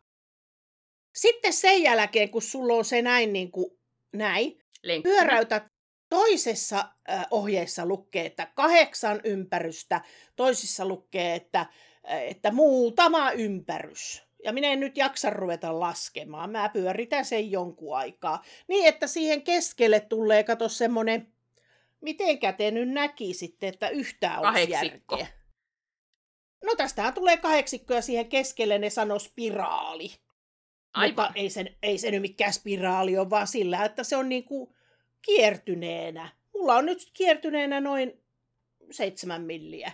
sitten sen jälkeen, kun sulla on se näin niin kuin näin, Lenkkinen. pyöräytät toisessa äh, ohjeessa lukee, että kahdeksan ympärystä, toisissa lukee, että, äh, että muutama ympärys. Ja minä en nyt jaksa ruveta laskemaan. Mä pyöritän sen jonkun aikaa. Niin, että siihen keskelle tulee, kato semmonen, mitenkä te nyt näkisitte, että yhtään olisi Kahdeksikko. järkeä. Tästähän tulee kahdeksikko ja siihen keskelle ne sanoo spiraali. Mutta Aivan. ei se, ei se nyt mikään spiraali ole, vaan sillä, että se on niinku kiertyneenä. Mulla on nyt kiertyneenä noin seitsemän milliä.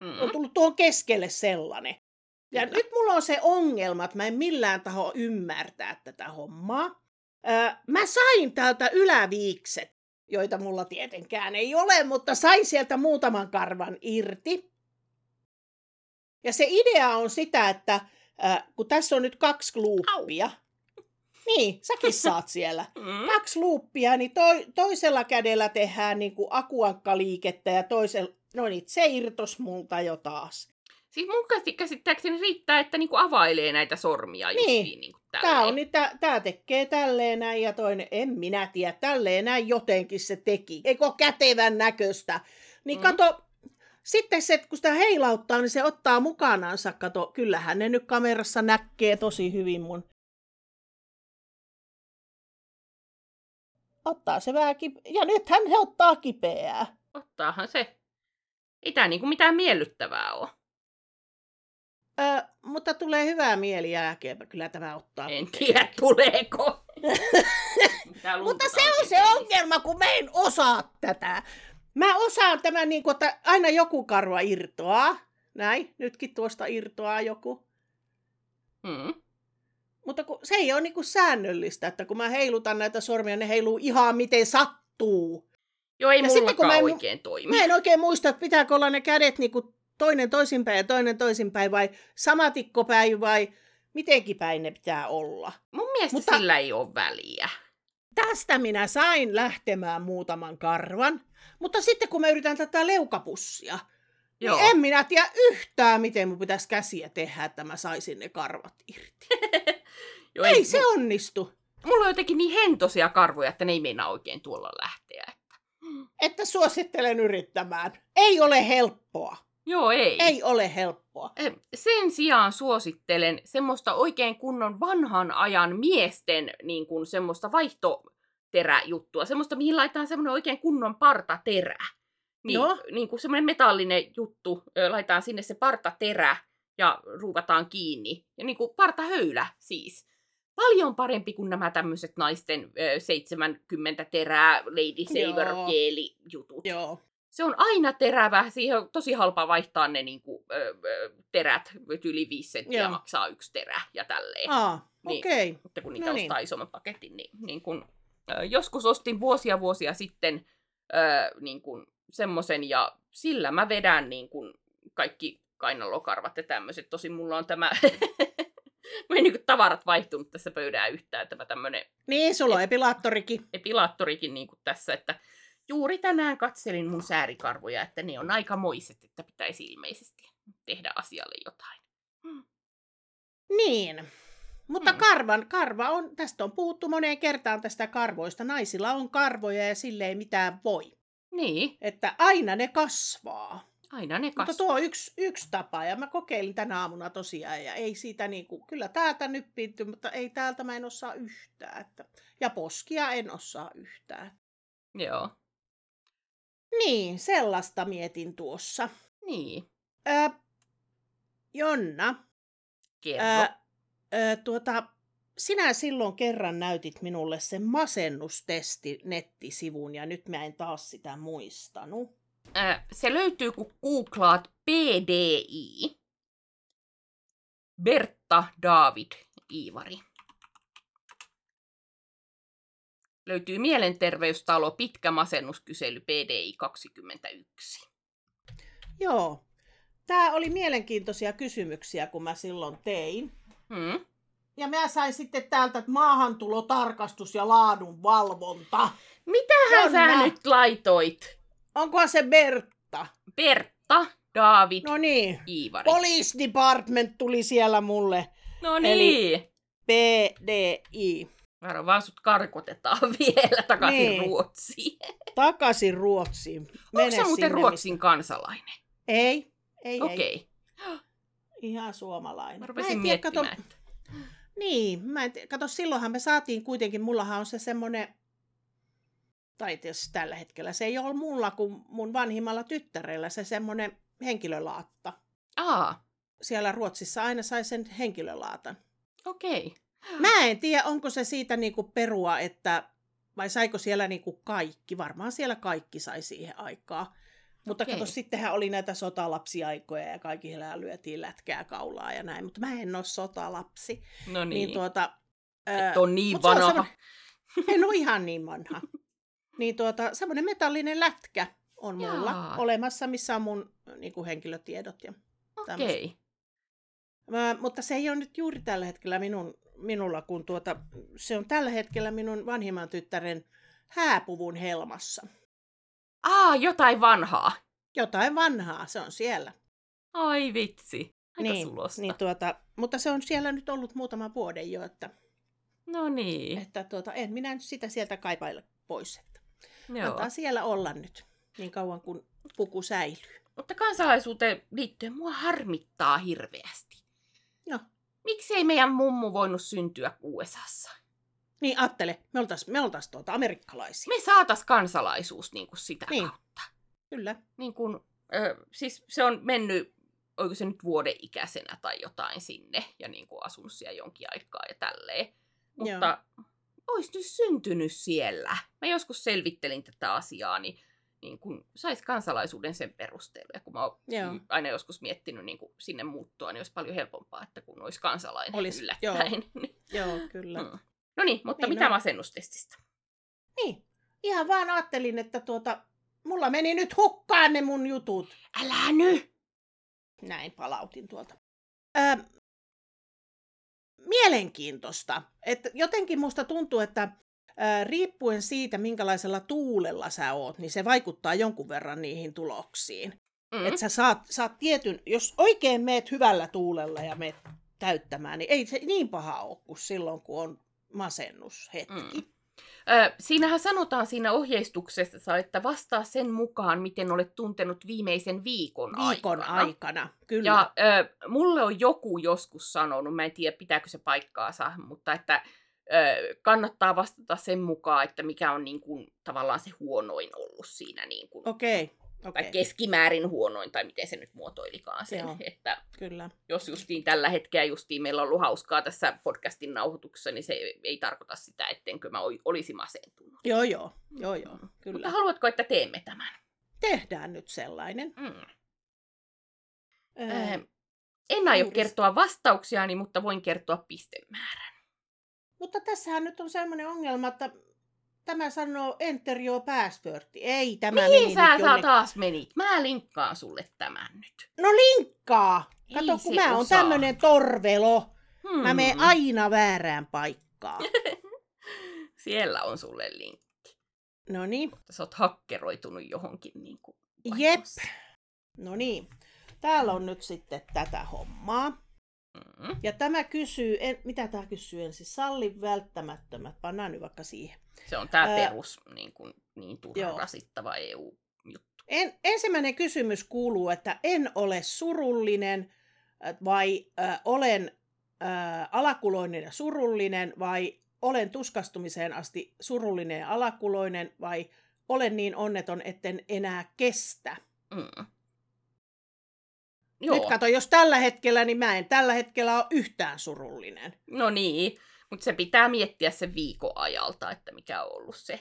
Mm. On tullut tuohon keskelle sellainen. Ja Kyllä. nyt mulla on se ongelma, että mä en millään taho ymmärtää tätä hommaa. Öö, mä sain täältä yläviikset, joita mulla tietenkään ei ole, mutta sain sieltä muutaman karvan irti. Ja se idea on sitä, että äh, kun tässä on nyt kaksi luuppia, niin, säkin saat siellä. [LAUGHS] Mm. Kaksi luuppia, niin toi, toisella kädellä tehdään niin kuin akuankkaliikettä ja toisella, no niin, se irtos multa jo taas. Siis mun käsi- käsittääkseni riittää, että niinku availee näitä sormia Niin. justiin niinku Tää, on, niin tää, tää tekee tälleen näin ja toinen, en minä tiedä, tälleen näin jotenkin se teki. Eikö ole kätevän näköistä? Niin Mm. kato, sitten se, kun sitä heilauttaa, niin se ottaa mukanansa, kato, kyllähän ne nyt kamerassa näkee tosi hyvin mun. Ottaa se vähän kipe- ja nythän se ottaa kipeää. Ottaahan se. Ei tää niinku mitään miellyttävää oo. Ö, mutta tulee hyvää mieli jälkeenpä, kyllä tämä ottaa En kipeää. tiedä, tuleeko. [LAUGHS] Mutta se on se ongelma, kun mä en osaa tätä. Mä osaan tämän niin kuin, että aina joku karva irtoaa. Näin, nytkin tuosta irtoaa joku. Mm. Mutta kun se ei ole niin kuin säännöllistä, että kun mä heilutan näitä sormia, ne heiluu ihan miten sattuu. Joo, ei Ja sitten, kun mä en- oikein toimi. Mä en oikein muista, että pitääkö olla ne kädet niin kuin toinen toisinpäin ja toinen toisinpäin vai samatikkopäin vai mitenkin päin ne pitää olla. Mun mielestä Mutta... sillä ei ole väliä. Tästä minä sain lähtemään muutaman karvan, mutta sitten kun mä yritän tätä leukapussia, Joo. niin en minä tiedä yhtään, miten mun pitäisi käsiä tehdä, että mä saisin ne karvat irti. [LAUGHS] Joo, Ei se onnistu. Mulla on jotenkin niin hentosia karvoja, että ne ei meinaa oikein tuolla lähteä. Että suosittelen yrittämään. Ei ole helppoa. Joo, ei. Ei ole helppoa. Sen sijaan suosittelen semmoista oikein kunnon vanhan ajan miesten niin kuin semmoista vaihtoteräjuttua. Semmoista, mihin laitetaan semmoinen oikein kunnon partaterä. Niin, Joo. niin kuin semmoinen metallinen juttu, laitetaan sinne se partaterä ja ruuvataan kiinni. Ja niin kuin partahöylä siis. Paljon parempi kuin nämä tämmöiset naisten ö, 70 terää Lady Saver jutut. Joo. Se on aina terävä, siihen on tosi halpa vaihtaa ne niinku, ö, ö, terät, yli 5 senttiä Joo. maksaa yksi terä ja tälleen. Aa, Niin. okei. Okay. Mutta kun niitä no no niin. ostaa isomman paketin, niin, niin kun, ö, joskus ostin vuosia vuosia sitten ö, niin kun semmosen ja sillä mä vedän niin kun kaikki kainalokarvat ja tämmöiset. Tosin mulla on tämä, mä en niin tavarat vaihtunut tässä pöydää yhtään, tämä tämmönen Niin, sulla on epilaattorikin. epilaattorikin niin kuin tässä, että juuri tänään katselin mun säärikarvoja, että ne on aika moiset, että pitäisi ilmeisesti tehdä asialle jotain. Niin. Mutta Mm. karvan, karva on, tästä on puhuttu moneen kertaan tästä karvoista. Naisilla on karvoja ja sille ei mitään voi. Niin, Että aina ne kasvaa. aina ne Mutta kasvaa. tuo on yksi, yksi tapa, ja mä kokeilin tänä aamuna tosiaan, ja ei siitä niinku, kyllä täältä nyppinty, mutta ei täältä mä en osaa yhtään. Että, ja poskia en osaa yhtään. Joo, Niin, sellaista mietin tuossa. niin, Ö, Jonna, kerro. ö, ö, tuota, sinä silloin kerran näytit minulle sen masennustesti nettisivun, ja nyt mä en taas sitä muistanut. Ää, se löytyy, kun googlaat PDI. Bertta David Iivari. Löytyy mielenterveystalo Pitkä masennuskysely PDI 21. Joo, tämä oli mielenkiintoisia kysymyksiä, kun mä silloin tein. Hmm? ja mä sain sitten täältä että maahantulotarkastus ja laadunvalvonta. Mitähän Jonna. sä nyt laitoit? Onkohan se Bertta? Bertta, David, No niin. Iivari. Police Department tuli siellä mulle. no niin. PDI. Varo vaan sut karkotetaan [LAUGHS] vielä takaisin Niin. Ruotsiin. Takaisin Ruotsiin. Onko Mene sä muuten sinne, Ruotsin kansalainen? missä- Ei, ei, Okei. ei. Ihan suomalainen. Mä Mä rupesin en tiedä, kato, että- Niin, mä en tiedä, kato, silloinhan me saatiin kuitenkin, mullahan on se semmoinen, tai tietysti tällä hetkellä, se ei ole mulla kuin mun vanhimmalla tyttärellä se semmoinen henkilölaatta. Aa, Siellä Ruotsissa aina sai sen henkilölaatan. okei. Mä en tiedä, onko se siitä niinku perua, että vai saiko siellä niinku kaikki. Varmaan siellä kaikki sai siihen aikaa. Mutta Okei. kato, sittenhän oli näitä sotalapsiaikoja ja kaikilla lyötiin lätkää kaulaa ja näin. Mutta mä en ole sotalapsi. No niin. Niin tuota, Et on niin mut se on vanha. [LAUGHS] en ole ihan niin vanha. Niin tuota, semmoinen metallinen lätkä on mulla Jaa. olemassa, missä on mun niin kuin henkilötiedot. Ja Okei. Mä, mutta se ei ole nyt juuri tällä hetkellä minun, minulla, kun tuota, se on tällä hetkellä minun vanhimman tyttären hääpuvun helmassa. Aa, jotain vanhaa. Jotain vanhaa, se on siellä. Ai vitsi. Aika niin, sulosta. niin tuota, mutta se on siellä nyt ollut muutama vuoden jo, että, No niin. että tuota, en minä nyt sitä sieltä kaipaile pois. Että Joo. antaa siellä olla nyt niin kauan kuin puku säilyy. Mutta kansalaisuuteen liittyen mua harmittaa hirveästi. No. Miksi ei meidän mummu voinut syntyä USAssa? Niin ajattele, me oltais, me oltais tuota amerikkalaisia. Me saatas kansalaisuus niin kuin sitä Niin. kautta. Kyllä. Niin kuin, ö, siis se on mennyt, oliko se nyt vuoden ikäisenä tai jotain sinne ja niin kuin asunut siellä jonkin aikaa ja tälleen. Mutta olisi nyt syntynyt siellä. Mä joskus selvittelin tätä asiaa, niin, niin kun sais kansalaisuuden sen perusteella. Ja kun mä oon Joo. aina joskus miettinyt niin kun sinne muuttua, niin olisi paljon helpompaa, että kun olisi kansalainen Olis, yllättäen. [LAUGHS] Joo, kyllä. Mm. No niin, mutta Niin, mitä no. masennustestistä? Niin, ihan vaan ajattelin, että tuota, mulla meni nyt hukkaan ne mun jutut. Älä nyt! Näin palautin tuolta. Öö, mielenkiintoista. Että jotenkin musta tuntuu, että riippuen siitä, minkälaisella tuulella sä oot, niin se vaikuttaa jonkun verran niihin tuloksiin. Mm. Että sä saat, saat tietyn, jos oikein meet hyvällä tuulella ja meet täyttämään, niin ei se niin paha ole kuin silloin, kun on masennushetki. Mm. Ö, siinähän sanotaan siinä ohjeistuksessa, että vastaa sen mukaan, miten olet tuntenut viimeisen viikon, Viikon aikana. aikana, kyllä. Ja ö, mulle on joku joskus sanonut, mä en tiedä pitääkö se paikkaansa, mutta että kannattaa vastata sen mukaan, että mikä on niin kuin, tavallaan se huonoin ollut siinä, niin kuin, Okei, tai okei, keskimäärin huonoin, tai miten se nyt muotoilikaan sen. Joo. Että kyllä. jos justiin tällä hetkellä justiin meillä on ollut hauskaa tässä podcastin nauhoituksessa, niin se ei, ei tarkoita sitä, ettenkö mä olisi masentunut. Joo, joo, joo, joo, Mm. kyllä. Mutta haluatko, että teemme tämän? Tehdään nyt sellainen. Mm. Ää, Ö, en aio kertoa vastauksiani, mutta voin kertoa pistemäärän. Mutta tässähän nyt on sellainen ongelma, että tämä sanoo enter your password. Ei tämä Mihin meni sä nyt saa jonnekin. taas menit? Mä linkkaan sulle tämän nyt. No linkkaa! Ei Kato, se kun mä oon tämmönen torvelo. Hmm. Mä menen aina väärään paikkaan. [LAUGHS] Siellä on sulle linkki. No niin, Sä oot hakkeroitunut johonkin niin kuin jep. No niin. Täällä on nyt sitten tätä hommaa. Mm. Ja tämä kysyy, en, mitä tämä kysyy ensin? Salli välttämättömät. Pannaan nyt vaikka siihen. Se on tää Ää, perus niin, kuin, niin turha joo. rasittava EU-juttu. En, ensimmäinen kysymys kuuluu, että en ole surullinen vai äh, olen äh, alakuloinen ja surullinen vai olen tuskastumiseen asti surullinen ja alakuloinen vai olen niin onneton, etten enää kestä. Mm. Joo. Nyt kato, jos tällä hetkellä, niin mä en tällä hetkellä ole yhtään surullinen. No niin, mutta se pitää miettiä sen viikon ajalta, että mikä on ollut se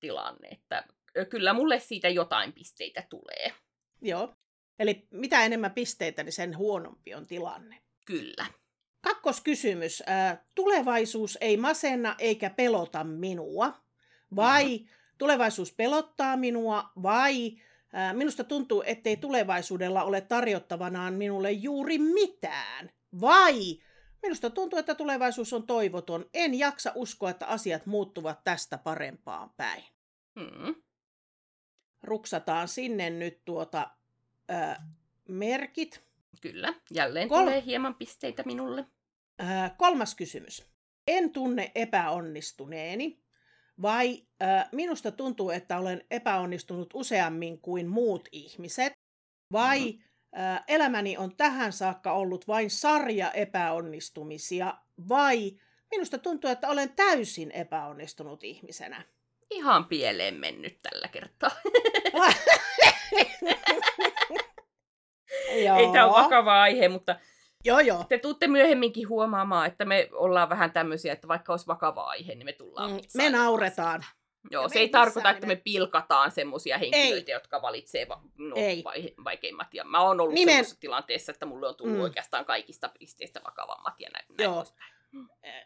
tilanne. Että kyllä mulle siitä jotain pisteitä tulee. Joo. Eli mitä enemmän pisteitä, niin sen huonompi on tilanne. Kyllä. Kakkoskysymys. Tulevaisuus ei masenna eikä pelota minua. Vai tulevaisuus pelottaa minua? Vai minusta tuntuu, ettei tulevaisuudella ole tarjottavanaan minulle juuri mitään? Vai Minusta tuntuu, että tulevaisuus on toivoton. En jaksa uskoa, että asiat muuttuvat tästä parempaan päin. Mm. Ruksataan sinne nyt tuota ö, merkit. Kyllä, jälleen Kol- tulee hieman pisteitä minulle. Ö, kolmas kysymys. En tunne epäonnistuneeni, vai ö, minusta tuntuu, että olen epäonnistunut useammin kuin muut ihmiset, vai Mhm. ö, elämäni on tähän saakka ollut vain sarja epäonnistumisia, vai minusta tuntuu, että olen täysin epäonnistunut ihmisenä. Ihan pieleen mennyt tällä kertaa. [LAUGHS] Ei tämä ole vakava aihe, mutta Joo, joo. te tuutte myöhemminkin huomaamaan, että me ollaan vähän tämmöisiä, että vaikka olisi vakava aihe, niin me tullaan Mm, me nauretaan. Joo, Ja se ei ei tarkoita, että me pilkataan semmoisia henkilöitä, jotka valitsee va- no, Ei. vai- vaikeimmat. Ja mä oon ollut Nimen- semmoisessa tilanteessa, että mulle on tullut Mm. oikeastaan kaikista pisteistä vakavammat ja näin, näin Joo. poispäin.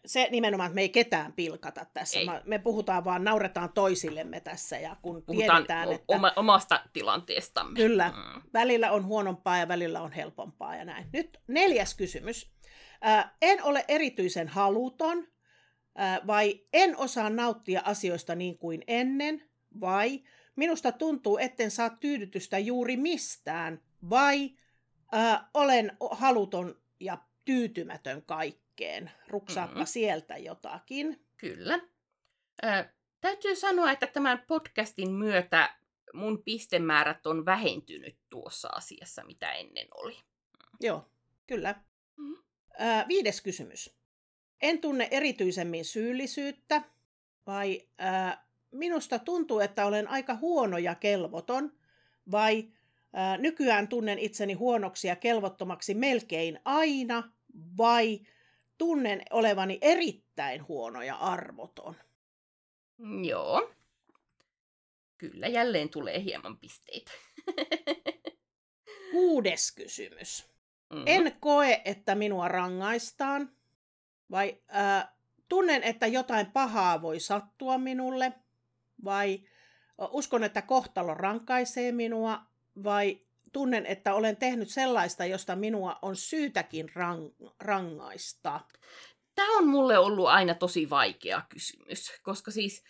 Se nimenomaan, että me ei ketään pilkata tässä. Ei. Me puhutaan vaan, nauretaan toisillemme tässä ja kun Puhutaan tiedetään, että oma, omasta tilanteestamme. kyllä, Mm. välillä on huonompaa ja välillä on helpompaa ja näin. Nyt neljäs kysymys. Ää, en ole erityisen haluton, ää, vai en osaa nauttia asioista niin kuin ennen, vai minusta tuntuu, etten saa tyydytystä juuri mistään, vai ää, olen haluton ja tyytymätön kaikkeen. Ruksaappa Mhm. sieltä jotakin. Kyllä. Ö, täytyy sanoa, että tämän podcastin myötä mun pistemäärät on vähentynyt tuossa asiassa, mitä ennen oli. Joo, kyllä. Mhm. Ää, viides kysymys. En tunne erityisemmin syyllisyyttä, vai ää, minusta tuntuu, että olen aika huono ja kelvoton, vai ää, nykyään tunnen itseni huonoksi ja kelvottomaksi melkein aina, vai tunnen olevani erittäin huono ja arvoton. Joo. Kyllä, jälleen tulee hieman pisteitä. [LAUGHS] Kuudes kysymys. Mhm. En koe, että minua rangaistaan, vai ää, tunnen, että jotain pahaa voi sattua minulle, vai uskon, että kohtalo rankaisee minua, vai tunnen, että olen tehnyt sellaista, josta minua on syytäkin rang- rangaista. Tämä on mulle ollut aina tosi vaikea kysymys, koska siis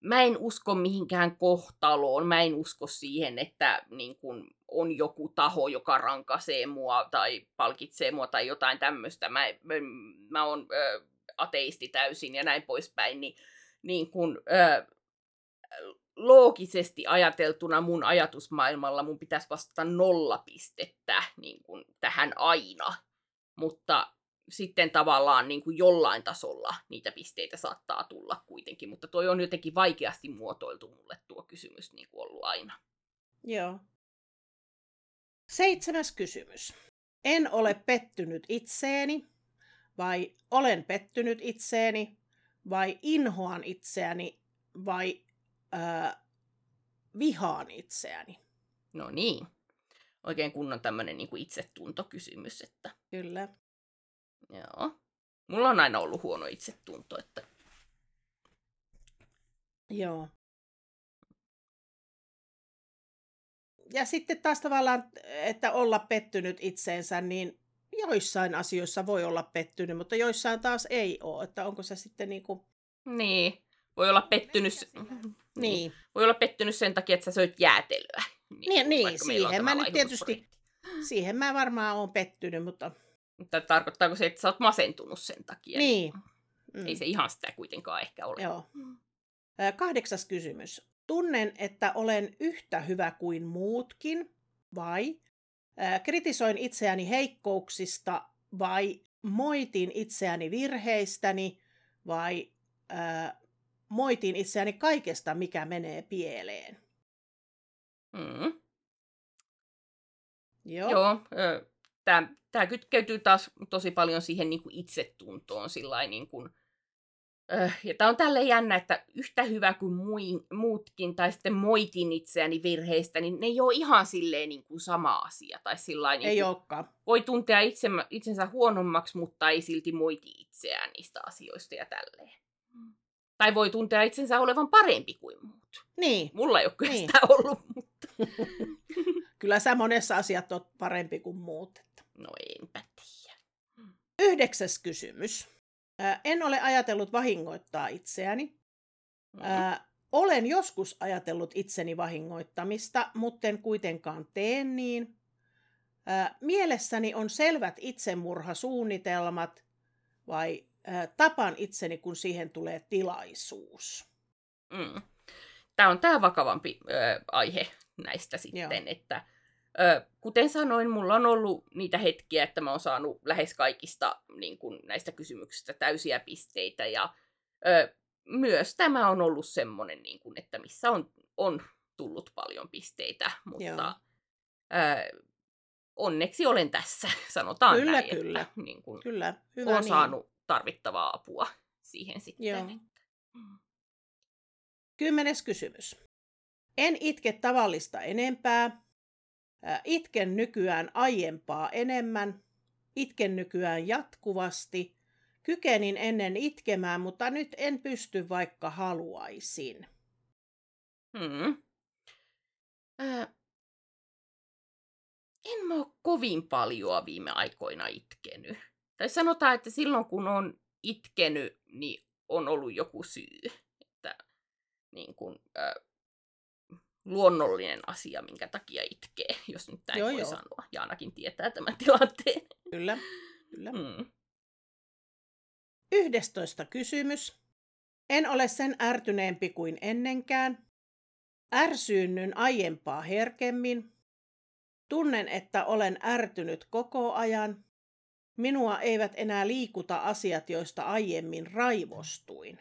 mä en usko mihinkään kohtaloon, mä en usko siihen, että niin kun on joku taho, joka rankaisee mua tai palkitsee mua tai jotain tämmöistä. Mä, mä, mä oon ö, ateisti täysin ja näin poispäin, niin, niin kun, ö, loogisesti ajateltuna mun ajatusmaailmalla mun pitäisi vastata nolla pistettä niin kun, tähän aina. Mutta sitten tavallaan niin kuin jollain tasolla niitä pisteitä saattaa tulla kuitenkin, mutta toi on jotenkin vaikeasti muotoiltu mulle tuo kysymys niin kuin ollut aina. Joo. Seitsemäs kysymys. En ole pettynyt itseeni, vai olen pettynyt itseeni, vai inhoan itseäni, vai ää, vihaan itseäni. No niin, oikein kunnon tämmöinen niin kuin itsetuntokysymys, että Kyllä. joo. Mulla on aina ollut huono itsetunto, että Joo. Ja sitten taas tavallaan, että olla pettynyt itseensä, niin joissain asioissa voi olla pettynyt, mutta joissain taas ei ole. Että onko se sitten niin kuin... niin, voi olla pettynyt, s- Niin. voi olla pettynyt sen takia, että sä söit jäätelöä. Niin, niin on siihen mä nyt tietysti, siihen mä varmaan oon pettynyt, mutta Mutta tarkoittaako se, että sä oot masentunut sen takia? niin. Ei se ihan sitä kuitenkaan ehkä ole. Joo. Kahdeksas kysymys. Tunnen, että olen yhtä hyvä kuin muutkin, vai kritisoin itseäni heikkouksista, vai moitin itseäni virheistäni, vai moitin itseäni kaikesta, mikä menee pieleen. Mm. Joo. Joo, tämä, tämä kytkeytyy taas tosi paljon siihen niin kuin itsetuntoon. Sillain, niin kuin, ja tämä on tälleen jännä, että yhtä hyvä kuin muin, muutkin, tai sitten moitin itseäni virheistä, niin ne ei ole ihan silleen niin kuin sama asia. Tai sillain, niin Ei kuin, olekaan. voi tuntea itse, itsensä huonommaksi, mutta ei silti moiti itseään niistä asioista ja tälleen. Tai voi tuntea itsensä olevan parempi kuin muut. Niin. Mulla ei ole kyllä Niin. sitä ollut, mutta [LAUGHS] Kyllä sä monessa asiat oot parempi kuin muut. että. no enpä tiedä. Yhdeksäs kysymys. Ää, en ole ajatellut vahingoittaa itseäni. Mm. Ää, olen joskus ajatellut itseni vahingoittamista, mutten kuitenkaan tee niin. Ää, mielessäni on selvät itsemurhasuunnitelmat vai tapan itseni, kun siihen tulee tilaisuus. Mm. Tämä on tämä vakavampi ö, aihe näistä sitten, Joo. että ö, kuten sanoin, mulla on ollut niitä hetkiä, että mä oon saanut lähes kaikista niin kun, näistä kysymyksistä täysiä pisteitä ja ö, myös tämä on ollut semmoinen, niin kun, että missä on, on tullut paljon pisteitä, mutta ö, onneksi olen tässä, [LAUGHS] sanotaan Kyllä, näin, kyllä. että niin kun, Kyllä, hyvä olen niin. saanut tarvittavaa apua siihen sitten. Joo. Mm. Kymmenes kysymys. En itke tavallista enempää. Ää, Itken nykyään aiempaa enemmän. Itken nykyään jatkuvasti. Kykenin ennen itkemään, mutta nyt en pysty, vaikka haluaisin. Hmm. Ö, en mä ole kovin paljon viime aikoina itkenyt. Tai sanotaan, että silloin kun on itkenyt, niin on ollut joku syy. Että niin kun, ö, luonnollinen asia, minkä takia itkee, [LAUGHS] jos nyt näin Joo, voi joo. sanoa. Jaanakin tietää tämän [LAUGHS] tilanteen. Kyllä, kyllä. Hmm. Yhdestoista kysymys. En ole sen ärtyneempi kuin ennenkään. Ärsynnyn aiempaa herkemmin. Tunnen, että olen ärtynyt koko ajan. Minua eivät enää liikuta asiat, joista aiemmin raivostuin.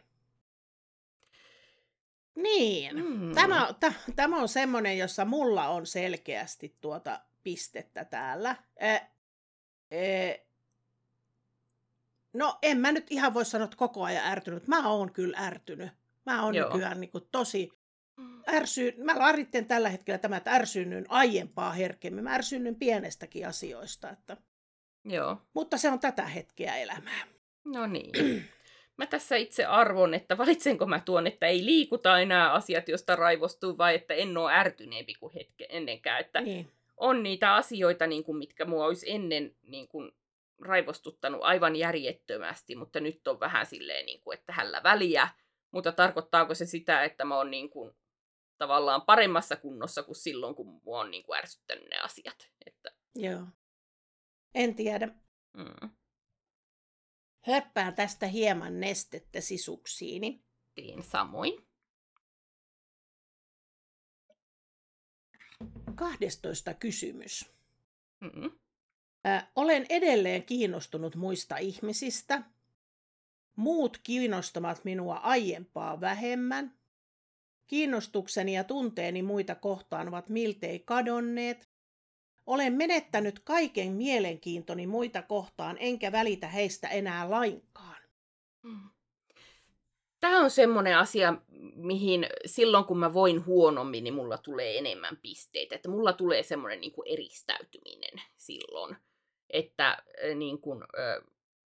Niin. Hmm. Tämä, t- tämä on semmoinen, jossa mulla on selkeästi tuota pistettä täällä. Ä, ä, no en mä nyt ihan voi sanoa, että koko ajan ärtynyt. Mä oon kyllä ärtynyt. Mä oon Joo. nykyään niin kuin tosi ärsy... Mä laritten tällä hetkellä tämä, että ärsynnyn aiempaa herkemmin. Mä ärsynnyn pienestäkin asioista. Että... Joo. Mutta se on tätä hetkeä elämää. No niin. [CLEARS THROAT] Mä tässä itse arvon, että valitsenko mä tuon, että ei liikuta enää asiat, joista raivostuu, vai että en ole ärtyneempi kuin hetken ennenkään. Että Niin. on niitä asioita, niin kuin, mitkä mua olisi ennen niin kuin, raivostuttanut aivan järjettömästi, mutta nyt on vähän silleen, niin kuin, että hällä väliä. Mutta tarkoittaako se sitä, että mä oon niin kuin, tavallaan paremmassa kunnossa kuin silloin, kun mua on niin kuin, ärsyttänyt ne asiat. Että, Joo. En tiedä. mm, Höppään tästä hieman nestettä sisuksiini. teen samoin. 12 kysymys. Mm, Ä, olen edelleen kiinnostunut muista ihmisistä. Muut kiinnostavat minua aiempaa vähemmän. Kiinnostukseni ja tunteeni muita kohtaan ovat miltei kadonneet. Olen menettänyt kaiken mielenkiintoni muita kohtaan, enkä välitä heistä enää lainkaan. Tämä on semmoinen asia, mihin silloin kun mä voin huonommin, niin mulla tulee enemmän pisteitä. Että mulla tulee semmoinen niin kuin eristäytyminen silloin, että niin kuin, äh,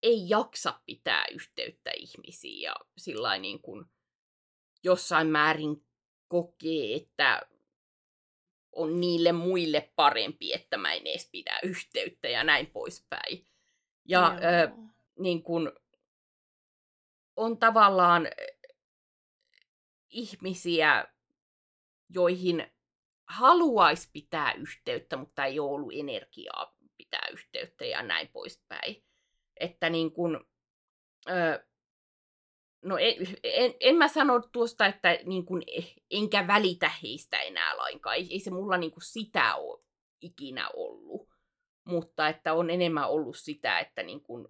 ei jaksa pitää yhteyttä ihmisiin ja sillä niin kuin jossain määrin kokee, että on niille muille parempi, että mä en edes pidä yhteyttä ja näin poispäin. Ja äh, niin kuin, on tavallaan ihmisiä, joihin haluaisi pitää yhteyttä, mutta ei ole ollut energiaa pitää yhteyttä ja näin poispäin. Että niin kun, ö, no en, en, en mä sano tuosta, että niin kun, enkä välitä heistä enää lainkaan. Ei, ei se mulla niin kun sitä ole ikinä ollut. Mutta että on enemmän ollut sitä, että niin kun,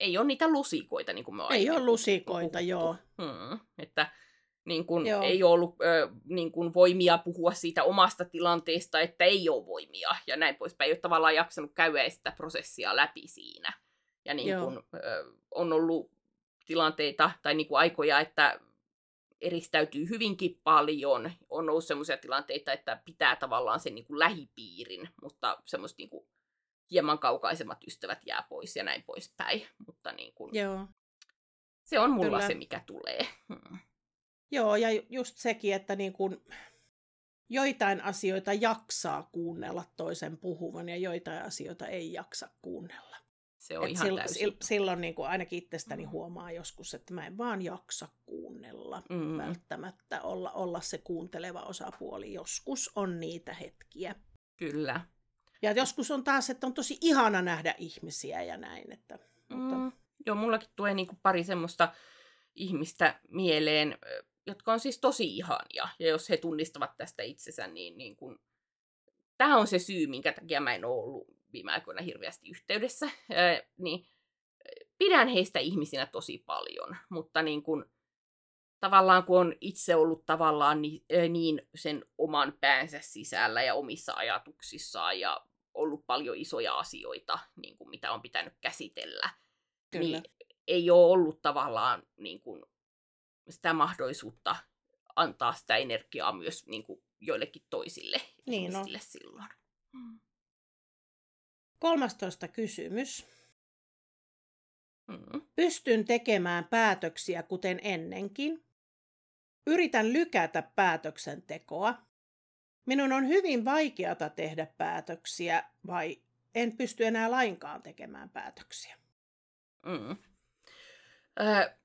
ei ole niitä lusikoita, niin kuin me Ei ole puhuttu- lusikoita, joo. Hmm, että niin kun, Joo. ei ole ollut ö, niin kun voimia puhua siitä omasta tilanteesta, että ei ole voimia ja näin poispäin. Ei ole tavallaan jaksanut käydä sitä prosessia läpi siinä. Ja niin Joo. kun, ö, on ollut tilanteita tai niin kun aikoja, että eristäytyy hyvinkin paljon. On ollut sellaisia tilanteita, että pitää tavallaan sen niin kun lähipiirin, mutta semmoista niin kun hieman kaukaisemmat ystävät jää pois ja näin poispäin. Mutta niin kun, Joo. se on mulla Kyllä. se, mikä tulee. Hmm. Joo, ja ju- just sekin, että niin kun joitain asioita jaksaa kuunnella toisen puhuvan ja joitain asioita ei jaksa kuunnella. Se on Et ihan sil, täysin. sil, silloin niin kuin ainakin itsestäni huomaa joskus, että mä en vaan jaksa kuunnella Mm. välttämättä olla, olla se kuunteleva osapuoli. Joskus on niitä hetkiä. Kyllä. Ja joskus on taas, että on tosi ihana nähdä ihmisiä ja näin. Että, mutta, Mm. Joo, mullakin tulee niinku pari semmoista ihmistä mieleen, jotka on siis tosi ihania. Ja jos he tunnistavat tästä itsensä, niin, niin kun... tämä on se syy, minkä takia mä en ole ollut viime aikoina hirveästi yhteydessä. Niin pidän heistä ihmisinä tosi paljon, mutta niin kun, tavallaan kun on itse ollut tavallaan niin, niin sen oman päänsä sisällä ja omissa ajatuksissaan ja ollut paljon isoja asioita, niin kuin mitä on pitänyt käsitellä, Kyllä. niin ei ole ollut tavallaan niin kuin, sitä mahdollisuutta antaa sitä energiaa myös niin kuin, joillekin toisille Niin on. ihmisille silloin. Mm. 13 kysymys. Mm. Pystyn tekemään päätöksiä kuten ennenkin. Yritän lykätä päätöksentekoa. Minun on hyvin vaikeata tehdä päätöksiä vai en pysty enää lainkaan tekemään päätöksiä. Mm. Ö,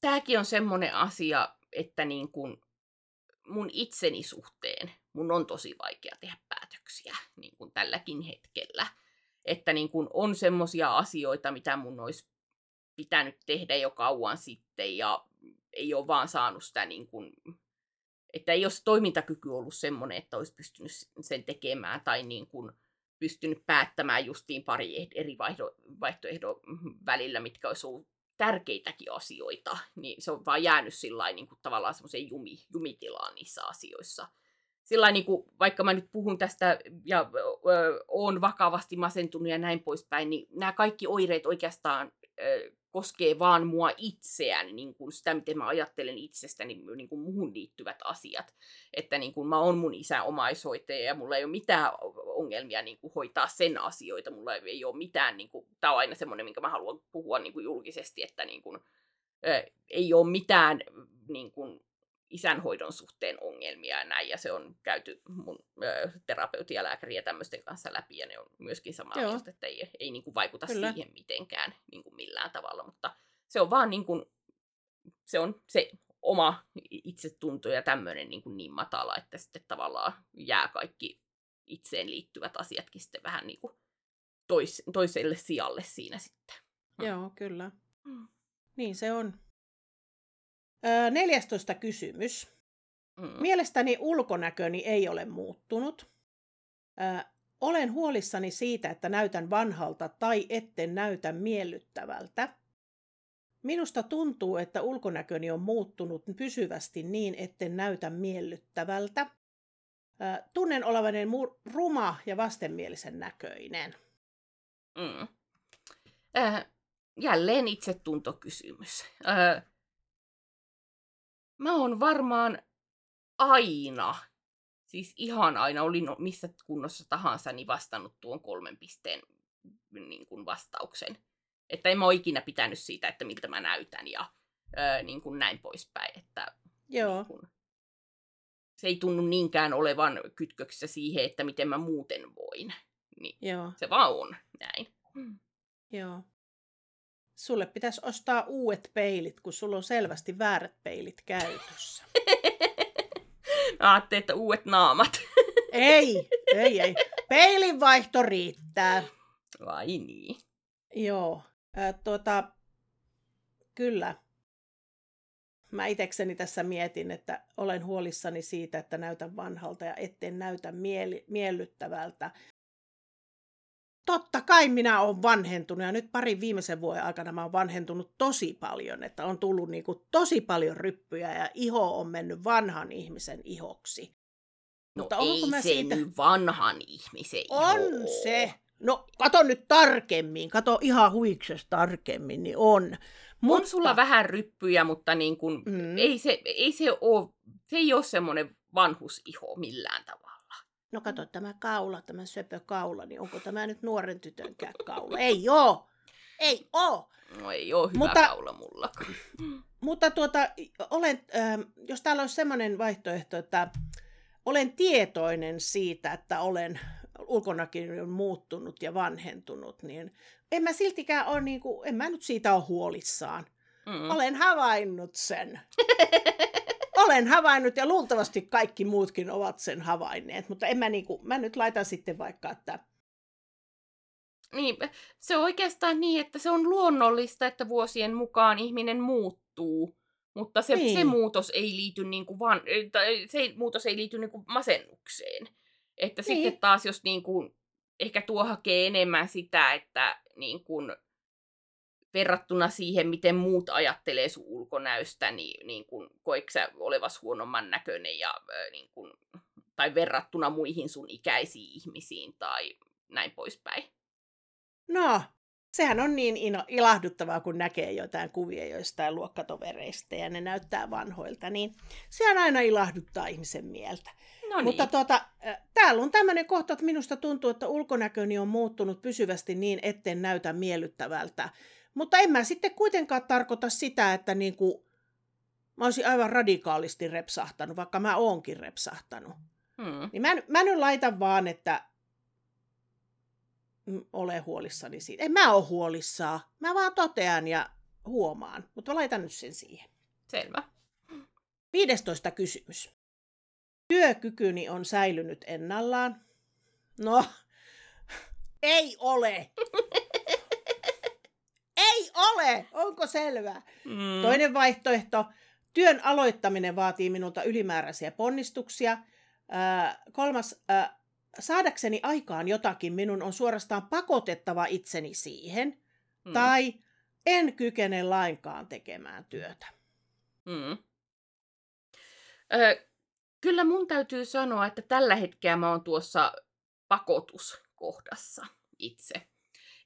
tämäkin on semmoinen asia, että niin kun mun itseni suhteen mun on tosi vaikea tehdä päätöksiä niin kun tälläkin hetkellä. Että niin kun on semmoisia asioita, mitä mun olisi pitänyt tehdä jo kauan sitten ja ei ole vaan saanut sitä niin kun, että ei ole se toimintakyky ollut semmoinen, että olisi pystynyt sen tekemään tai niin kun pystynyt päättämään justiin pari eri vaihdo, vaihtoehdon välillä, mitkä olisi ollut tärkeitäkin asioita, niin se on vaan jäänyt sillä niin kuin tavallaan semmoiseen jumi, jumitilaan niissä asioissa. Sillä niin kuin, vaikka mä nyt puhun tästä ja ö, oon vakavasti masentunut ja näin poispäin, niin nämä kaikki oireet oikeastaan ö, koskee vaan mua itseään, niin kuin sitä, miten mä ajattelen itsestäni, niin kuin muhun liittyvät asiat. Että niin kuin mä oon mun isän omaishoitaja ja mulla ei ole mitään ongelmia niin kuin hoitaa sen asioita. Mulla ei ole mitään, niin kuin, tämä on aina semmoinen, minkä mä haluan puhua niin kuin julkisesti, että niin kuin, ö, ei ole mitään niin kuin, isänhoidon suhteen ongelmia ja näin, ja se on käyty mun ö, terapeutin ja lääkärin ja tämmöisten kanssa läpi, ja ne on myöskin samaa Joo. mieltä, että ei, ei niin kuin vaikuta Kyllä. siihen mitenkään niin kuin millään tavalla, mutta se on vaan niin kuin, se on se oma itsetunto ja tämmöinen niin, kuin niin matala, että sitten tavallaan jää kaikki itseen liittyvät asiatkin sitten vähän niin kuin tois, toiselle sijalle siinä sitten. Joo, kyllä. Mm. Niin se on. Öö, 14 kysymys. Mm. Mielestäni ulkonäköni ei ole muuttunut. Ö, olen huolissani siitä, että näytän vanhalta tai etten näytä miellyttävältä. Minusta tuntuu, että ulkonäköni on muuttunut pysyvästi niin, etten näytä miellyttävältä. Ö, tunnen olevani ruma ja vastenmielisen näköinen. Mm. Äh, jälleen itsetuntokysymys. Äh, mä oon varmaan aina, siis ihan aina, olin missä kunnossa tahansa, niin vastannut tuon kolmen pisteen niin kuin vastauksen. Että en mä ole ikinä pitänyt siitä, että miltä mä näytän ja äh, niin kuin näin poispäin. Että, Joo, niin kuin, se ei tunnu niinkään olevan kytköksissä siihen, että miten mä muuten voin. Niin joo, se vaan on näin. Mm. joo. Sulle pitäisi ostaa uudet peilit, kun sulla on selvästi väärät peilit käytössä. [LAUGHS] Mä ajattelin, että uudet naamat. [LAUGHS] Ei, ei, ei. Peilinvaihto riittää. Vai niin? Joo, äh, tuota, kyllä. Mä itekseni tässä mietin, että olen huolissani siitä, että näytän vanhalta ja etten näytä mieli- miellyttävältä. Totta kai minä olen vanhentunut ja nyt parin viimeisen vuoden aikana mä oon vanhentunut tosi paljon, että on tullut niinku tosi paljon ryppyjä ja iho on mennyt vanhan ihmisen ihoksi. No Mutta onko ei mä se siitä- nyt vanhan ihmisen On iho se. No, kato nyt tarkemmin, kato ihan huikses tarkemmin, niin on. On sulla vähän ryppyjä, mutta niin kun, Mm. ei, se, ei se ole, se ei ole semmoinen vanhusiho millään tavalla. No kato tämä kaula, tämä söpö kaula, niin onko tämä nyt nuoren tytönkään kaula? Ei oo! Ei oo! No ei ole hyvä Mutta- kaula mullakaan. Mutta tuota, olen, ähm, jos täällä olisi semmoinen vaihtoehto, että olen tietoinen siitä, että olen, ulkonäkö on muuttunut ja vanhentunut, niin en mä siltikään ole, niin kuin, en mä nyt siitä ole huolissaan. Mm. Olen havainnut sen. [LAUGHS] Olen havainnut ja luultavasti kaikki muutkin ovat sen havainneet, mutta en mä, niin kuin, mä nyt laitan sitten vaikka, että niin, se on oikeastaan niin, että se on luonnollista, että vuosien mukaan ihminen muuttuu, mutta se, niin. se muutos ei liity niin kuin vaan, se muutos ei liity niin kuin masennukseen. Että niin. sitten taas, jos niin kuin, ehkä tuo hakee enemmän sitä, että niin kuin, verrattuna siihen, miten muut ajattelee sun ulkonäöstä, niin, niin kuin, koetko sä olevas huonomman näköinen ja, niin kuin, tai verrattuna muihin sun ikäisiin ihmisiin tai näin poispäin. No, sehän on niin ilahduttavaa, kun näkee jotain kuvia joistain luokkatovereista ja ne näyttää vanhoilta, niin se on aina ilahduttaa ihmisen mieltä. No niin. Mutta tuota, täällä on tämmöinen kohta, että minusta tuntuu, että ulkonäköni on muuttunut pysyvästi niin, etten näytä miellyttävältä. Mutta en mä sitten kuitenkaan tarkoita sitä, että niin kuin, mä olisin aivan radikaalisti repsahtanut, vaikka mä oonkin repsahtanut. Hmm. Niin mä, mä nyt laitan vaan, että ole huolissani siitä. En mä ole huolissaan. Mä vaan totean ja huomaan. Mutta laitan nyt sen siihen. Selvä. 15 kysymys. Työkykyni on säilynyt ennallaan. No, [LAUGHS] ei ole. [LAUGHS] ole! Onko selvä? Mm. Toinen vaihtoehto. Työn aloittaminen vaatii minulta ylimääräisiä ponnistuksia. Äh, kolmas. Äh, saadakseni aikaan jotakin, minun on suorastaan pakotettava itseni siihen, mm. tai en kykene lainkaan tekemään työtä. Mm. Ö, kyllä mun täytyy sanoa, että tällä hetkellä mä oon tuossa pakotuskohdassa itse.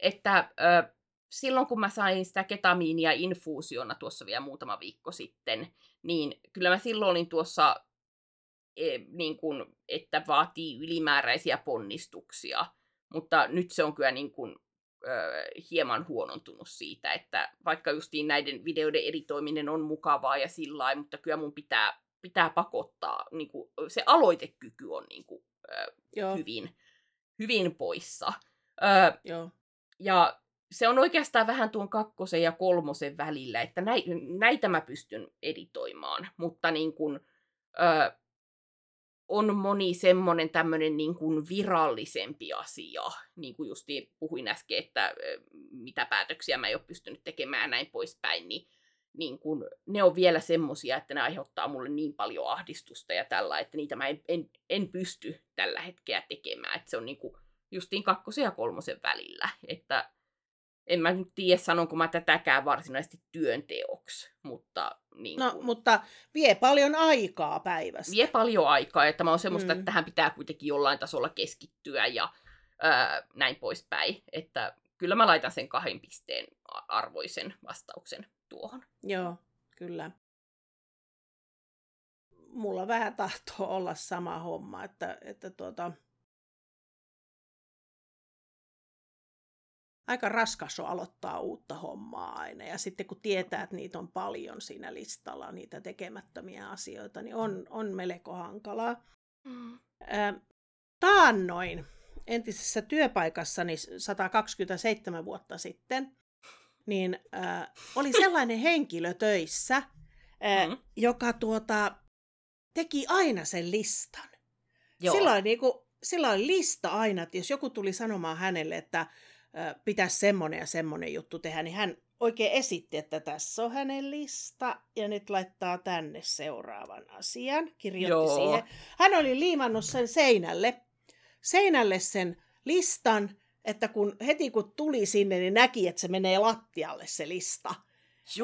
Että ö, silloin kun mä sain sitä ketamiinia infuusiona tuossa vielä muutama viikko sitten, niin kyllä mä silloin olin tuossa e, niin kuin, että vaatii ylimääräisiä ponnistuksia. Mutta nyt se on kyllä niin kuin, ö, hieman huonontunut siitä, että vaikka justiin näiden videoiden editoiminen on mukavaa ja sillä mutta kyllä mun pitää, pitää pakottaa, niin kuin, se aloitekyky on niin kuin, ö, hyvin, hyvin poissa. Ö, Joo. Ja se on oikeastaan vähän tuon kakkosen ja kolmosen välillä, että näitä mä pystyn editoimaan, mutta niin kuin, ö, on moni semmoinen tämmöinen niin kuin virallisempi asia, niin kuin justiin puhuin äsken, että mitä päätöksiä mä en ole pystynyt tekemään näin poispäin, niin, niin kuin, ne on vielä semmosia, että ne aiheuttaa mulle niin paljon ahdistusta ja tällä, että niitä mä en, en, en pysty tällä hetkellä tekemään, että se on niin kuin justiin kakkosen ja kolmosen välillä, että en mä nyt tiedä, sanonko mä tätäkään varsinaisesti työnteoksi, mutta... Niin no, mutta vie paljon aikaa päivässä. Vie paljon aikaa, että mä oon semmoista, mm. että tähän pitää kuitenkin jollain tasolla keskittyä ja ää, näin poispäin. Että kyllä mä laitan sen kahden pisteen arvoisen vastauksen tuohon. Joo, kyllä. Mulla vähän tahtoo olla sama homma, että, että tuota, aika raskas on aloittaa uutta hommaa aina. Ja sitten kun tietää, että niitä on paljon siinä listalla, niitä tekemättömiä asioita, niin on, on melko hankalaa. Mm. taannoin entisessä työpaikassani 127 vuotta sitten, niin äh, oli [LAUGHS] sellainen henkilö töissä, äh, mm. joka tuota, teki aina sen listan. Joo. Silloin, niin kuin, silloin lista aina, että jos joku tuli sanomaan hänelle, että pitäisi semmoinen ja semmoinen juttu tehdä, niin hän oikein esitti, että tässä on hänen lista ja nyt laittaa tänne seuraavan asian. Kirjoitti Joo. siihen. Hän oli liimannut sen seinälle, seinälle sen listan, että kun heti kun tuli sinne, niin näki, että se menee lattialle se lista.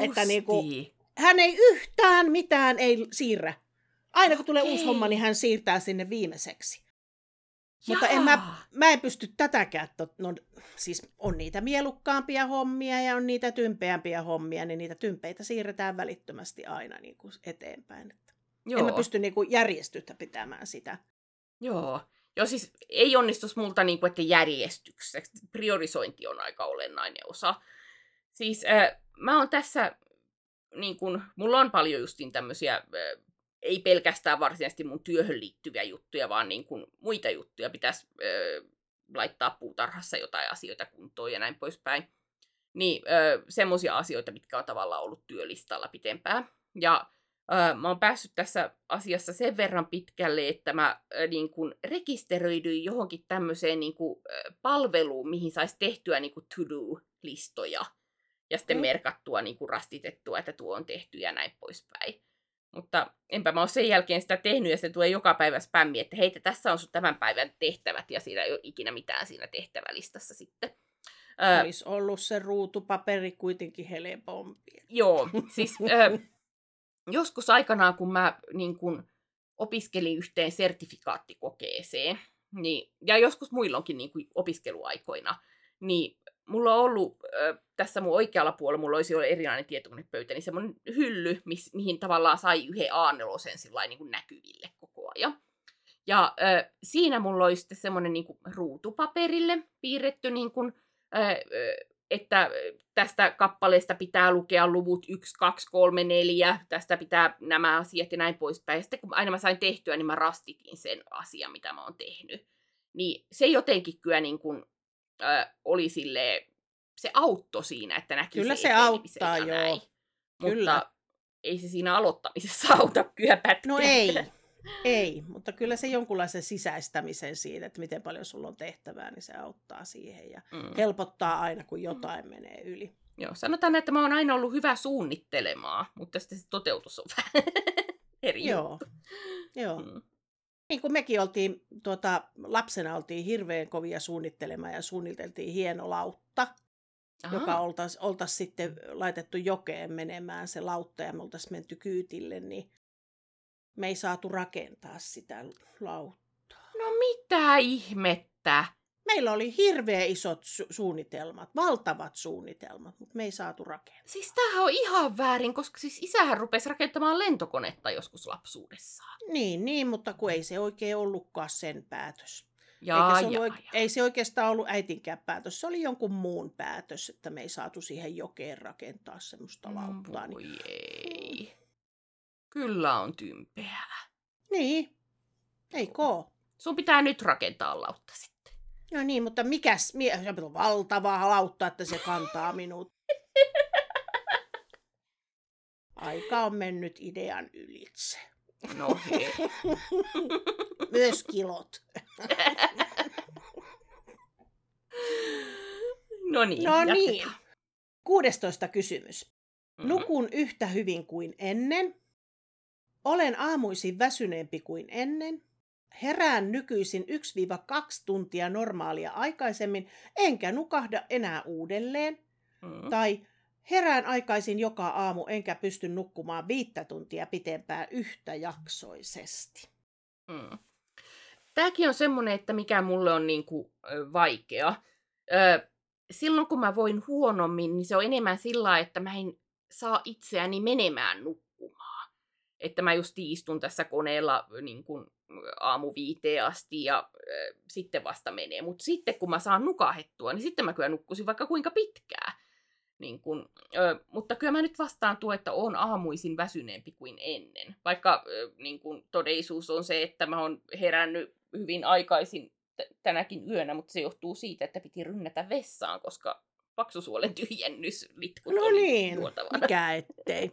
Että niin kuin, hän ei yhtään mitään ei siirrä. Aina kun tulee uusi homma, niin hän siirtää sinne viimeiseksi. Mutta en mä, mä en pysty tätäkään. No, siis on niitä mielukkaampia hommia ja on niitä tympeämpiä hommia, niin niitä tympeitä siirretään välittömästi aina niin kuin eteenpäin. Joo. En mä pysty niin kuin järjestystä pitämään sitä. Joo. Joo, siis ei onnistus multa niin kuin, että järjestyksessä. Priorisointi on aika olennainen osa. Siis äh, mä oon tässä, niin kuin, mulla on paljon justiin tämmöisiä äh, ei pelkästään varsinaisesti mun työhön liittyviä juttuja, vaan niin kuin muita juttuja pitäisi ö, laittaa puutarhassa jotain asioita kuntoon ja näin poispäin. Niin semmoisia asioita, mitkä on tavallaan ollut työlistalla pitempään. Ja ö, mä oon päässyt tässä asiassa sen verran pitkälle, että mä ö, niin kun rekisteröidyin johonkin tämmöiseen niin kun, ö, palveluun, mihin saisi tehtyä niin kun to-do-listoja. Ja sitten Mm. merkattua, niin kun rastitettua, että tuo on tehty ja näin poispäin. Mutta enpä mä ole sen jälkeen sitä tehnyt ja se tulee joka päivä spämmi, että heitä tässä on sun tämän päivän tehtävät ja siinä ei ole ikinä mitään siinä tehtävälistassa sitten. Olisi ollut se ruutupaperi kuitenkin helpompi. Joo, [LAUGHS] siis ö, joskus aikanaan, kun mä niin kun, opiskelin yhteen sertifikaattikokeeseen, niin, ja joskus muilloinkin niin kuin opiskeluaikoina, niin mulla on ollut ö, tässä mun oikealla puolella, mulla olisi ollut erilainen tietokonepöytä, niin semmoinen hylly, mis, mihin tavallaan sai yhden A4 sillä niin näkyville koko ajan. Ja ö, siinä mulla olisi sitten semmoinen niin ruutupaperille piirretty niin kuin, ö, että tästä kappaleesta pitää lukea luvut 1, 2, 3, 4, tästä pitää nämä asiat ja näin poispäin. Ja sitten kun aina mä sain tehtyä, niin mä rastitin sen asian, mitä mä oon tehnyt. Niin se jotenkin kyllä niin kuin, äh, oli sille se auttoi siinä, että näki Kyllä se se auttaa, joo. näin. Kyllä. Mutta ei se siinä aloittamisessa [LAUGHS] auta kyllä pätkää. No ei, ei, mutta kyllä se jonkunlaisen sisäistämisen siitä, että miten paljon sulla on tehtävää, niin se auttaa siihen ja Mm. helpottaa aina, kun jotain menee yli. Joo, sanotaan, että mä oon aina ollut hyvä suunnittelemaan, mutta sitten se toteutus on vähän [LAUGHS] eri Joo, juttu. joo. Mm. Niin kuin mekin oltiin, tuota, lapsena oltiin hirveän kovia suunnittelemaan ja suunniteltiin hieno lautta, Aha. joka oltaisiin oltais sitten laitettu jokeen menemään se lautta ja me oltaisiin menty kyytille, niin me ei saatu rakentaa sitä lauttaa. No mitä ihmettä? Meillä oli hirveän isot su- suunnitelmat, valtavat suunnitelmat, mutta me ei saatu rakentaa. Siis tämähän on ihan väärin, koska siis isähän rupesi rakentamaan lentokonetta joskus lapsuudessaan. Niin, niin, mutta kun ei se oikein ollutkaan sen päätös. Jaa, Eikä se jaa, oike- jaa. ei se oikeastaan ollut äitinkään päätös, se oli jonkun muun päätös, että me ei saatu siihen jokeen rakentaa semmoista lauttaa. Mm, Niin, voi ei. Kyllä on tympeää. niin, ei koo. Sun pitää nyt rakentaa lautta sitten. No niin, mutta mikäs, mie- se on valtava lautta, että se kantaa minut. Aika on mennyt idean ylitse. No hei. Myös kilot. no niin, No jatketaan. niin. 16 kysymys. Mhm. Nukun yhtä hyvin kuin ennen. Olen aamuisin väsyneempi kuin ennen. Herään nykyisin 1-2 tuntia normaalia aikaisemmin, enkä nukahda enää uudelleen. Mhm. Tai herään aikaisin joka aamu, enkä pysty nukkumaan viittä tuntia pitempään yhtäjaksoisesti. Mm. Tämäkin on semmoinen, että mikä mulle on niinku, vaikea. Ö, silloin kun mä voin huonommin, niin se on enemmän sillä että mä en saa itseäni menemään nukkumaan. Että mä just istun tässä koneella niin kuin aamu viiteen asti ja ö, sitten vasta menee. Mutta sitten kun mä saan nukahettua, niin sitten mä kyllä nukkusin vaikka kuinka pitkään. Niin kun, ö, mutta kyllä mä nyt vastaan tuo, että on aamuisin väsyneempi kuin ennen. Vaikka ö, niin kun todellisuus on se, että mä oon herännyt hyvin aikaisin t- tänäkin yönä, mutta se johtuu siitä, että piti rynnätä vessaan, koska paksusuolen tyhjennys litkut No niin, mikä ettei.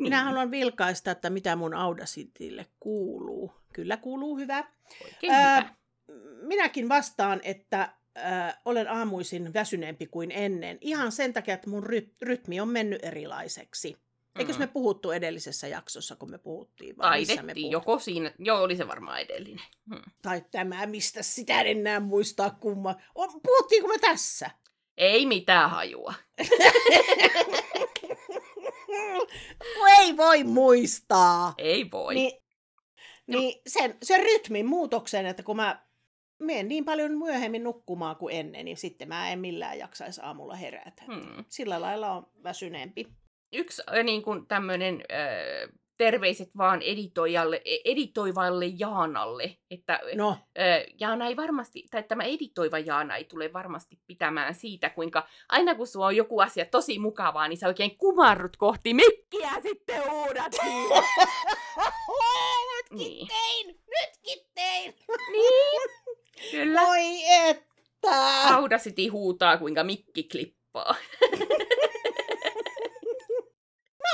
Minä Niin, haluan vilkaista, että mitä mun Audacitille kuuluu. Kyllä kuuluu hyvä. Oikein Ää, hyvä. Minäkin vastaan, että äh, olen aamuisin väsyneempi kuin ennen. Ihan sen takia, että mun ry- rytmi on mennyt erilaiseksi. Eikös Mm. me puhuttu edellisessä jaksossa, kun me puhuttiin? missä me Taidettiin, puhuttiin? joko siinä, joo oli se varmaan edellinen. Hmm. Tai tämä, mistä sitä en enää muistaa kumma. Puhuttiinko me tässä? Ei mitään hajua. [LAUGHS] Kun ei voi muistaa. Ei voi. Niin, niin sen, sen rytmin muutoksen, että kun mä menen niin paljon myöhemmin nukkumaan kuin ennen, niin sitten mä en millään jaksaisi aamulla herätä. Hmm. Sillä lailla on väsyneempi. Yksi niin kuin tämmöinen äh, terveiset vaan editoijalle, e- editoivalle Jaanalle, että No, Jaana ei varmasti, tai tämä editoiva Jaana ei tule varmasti pitämään siitä, kuinka aina kun sulla on joku asia tosi mukavaa, niin sä oikein kumarrut kohti mikkiä sitten uudat. Nytkin niin. tein! Nytkin tein! niin. Kyllä. Voi että! Audacity huutaa, kuinka mikki klippaa. [LAUGHS]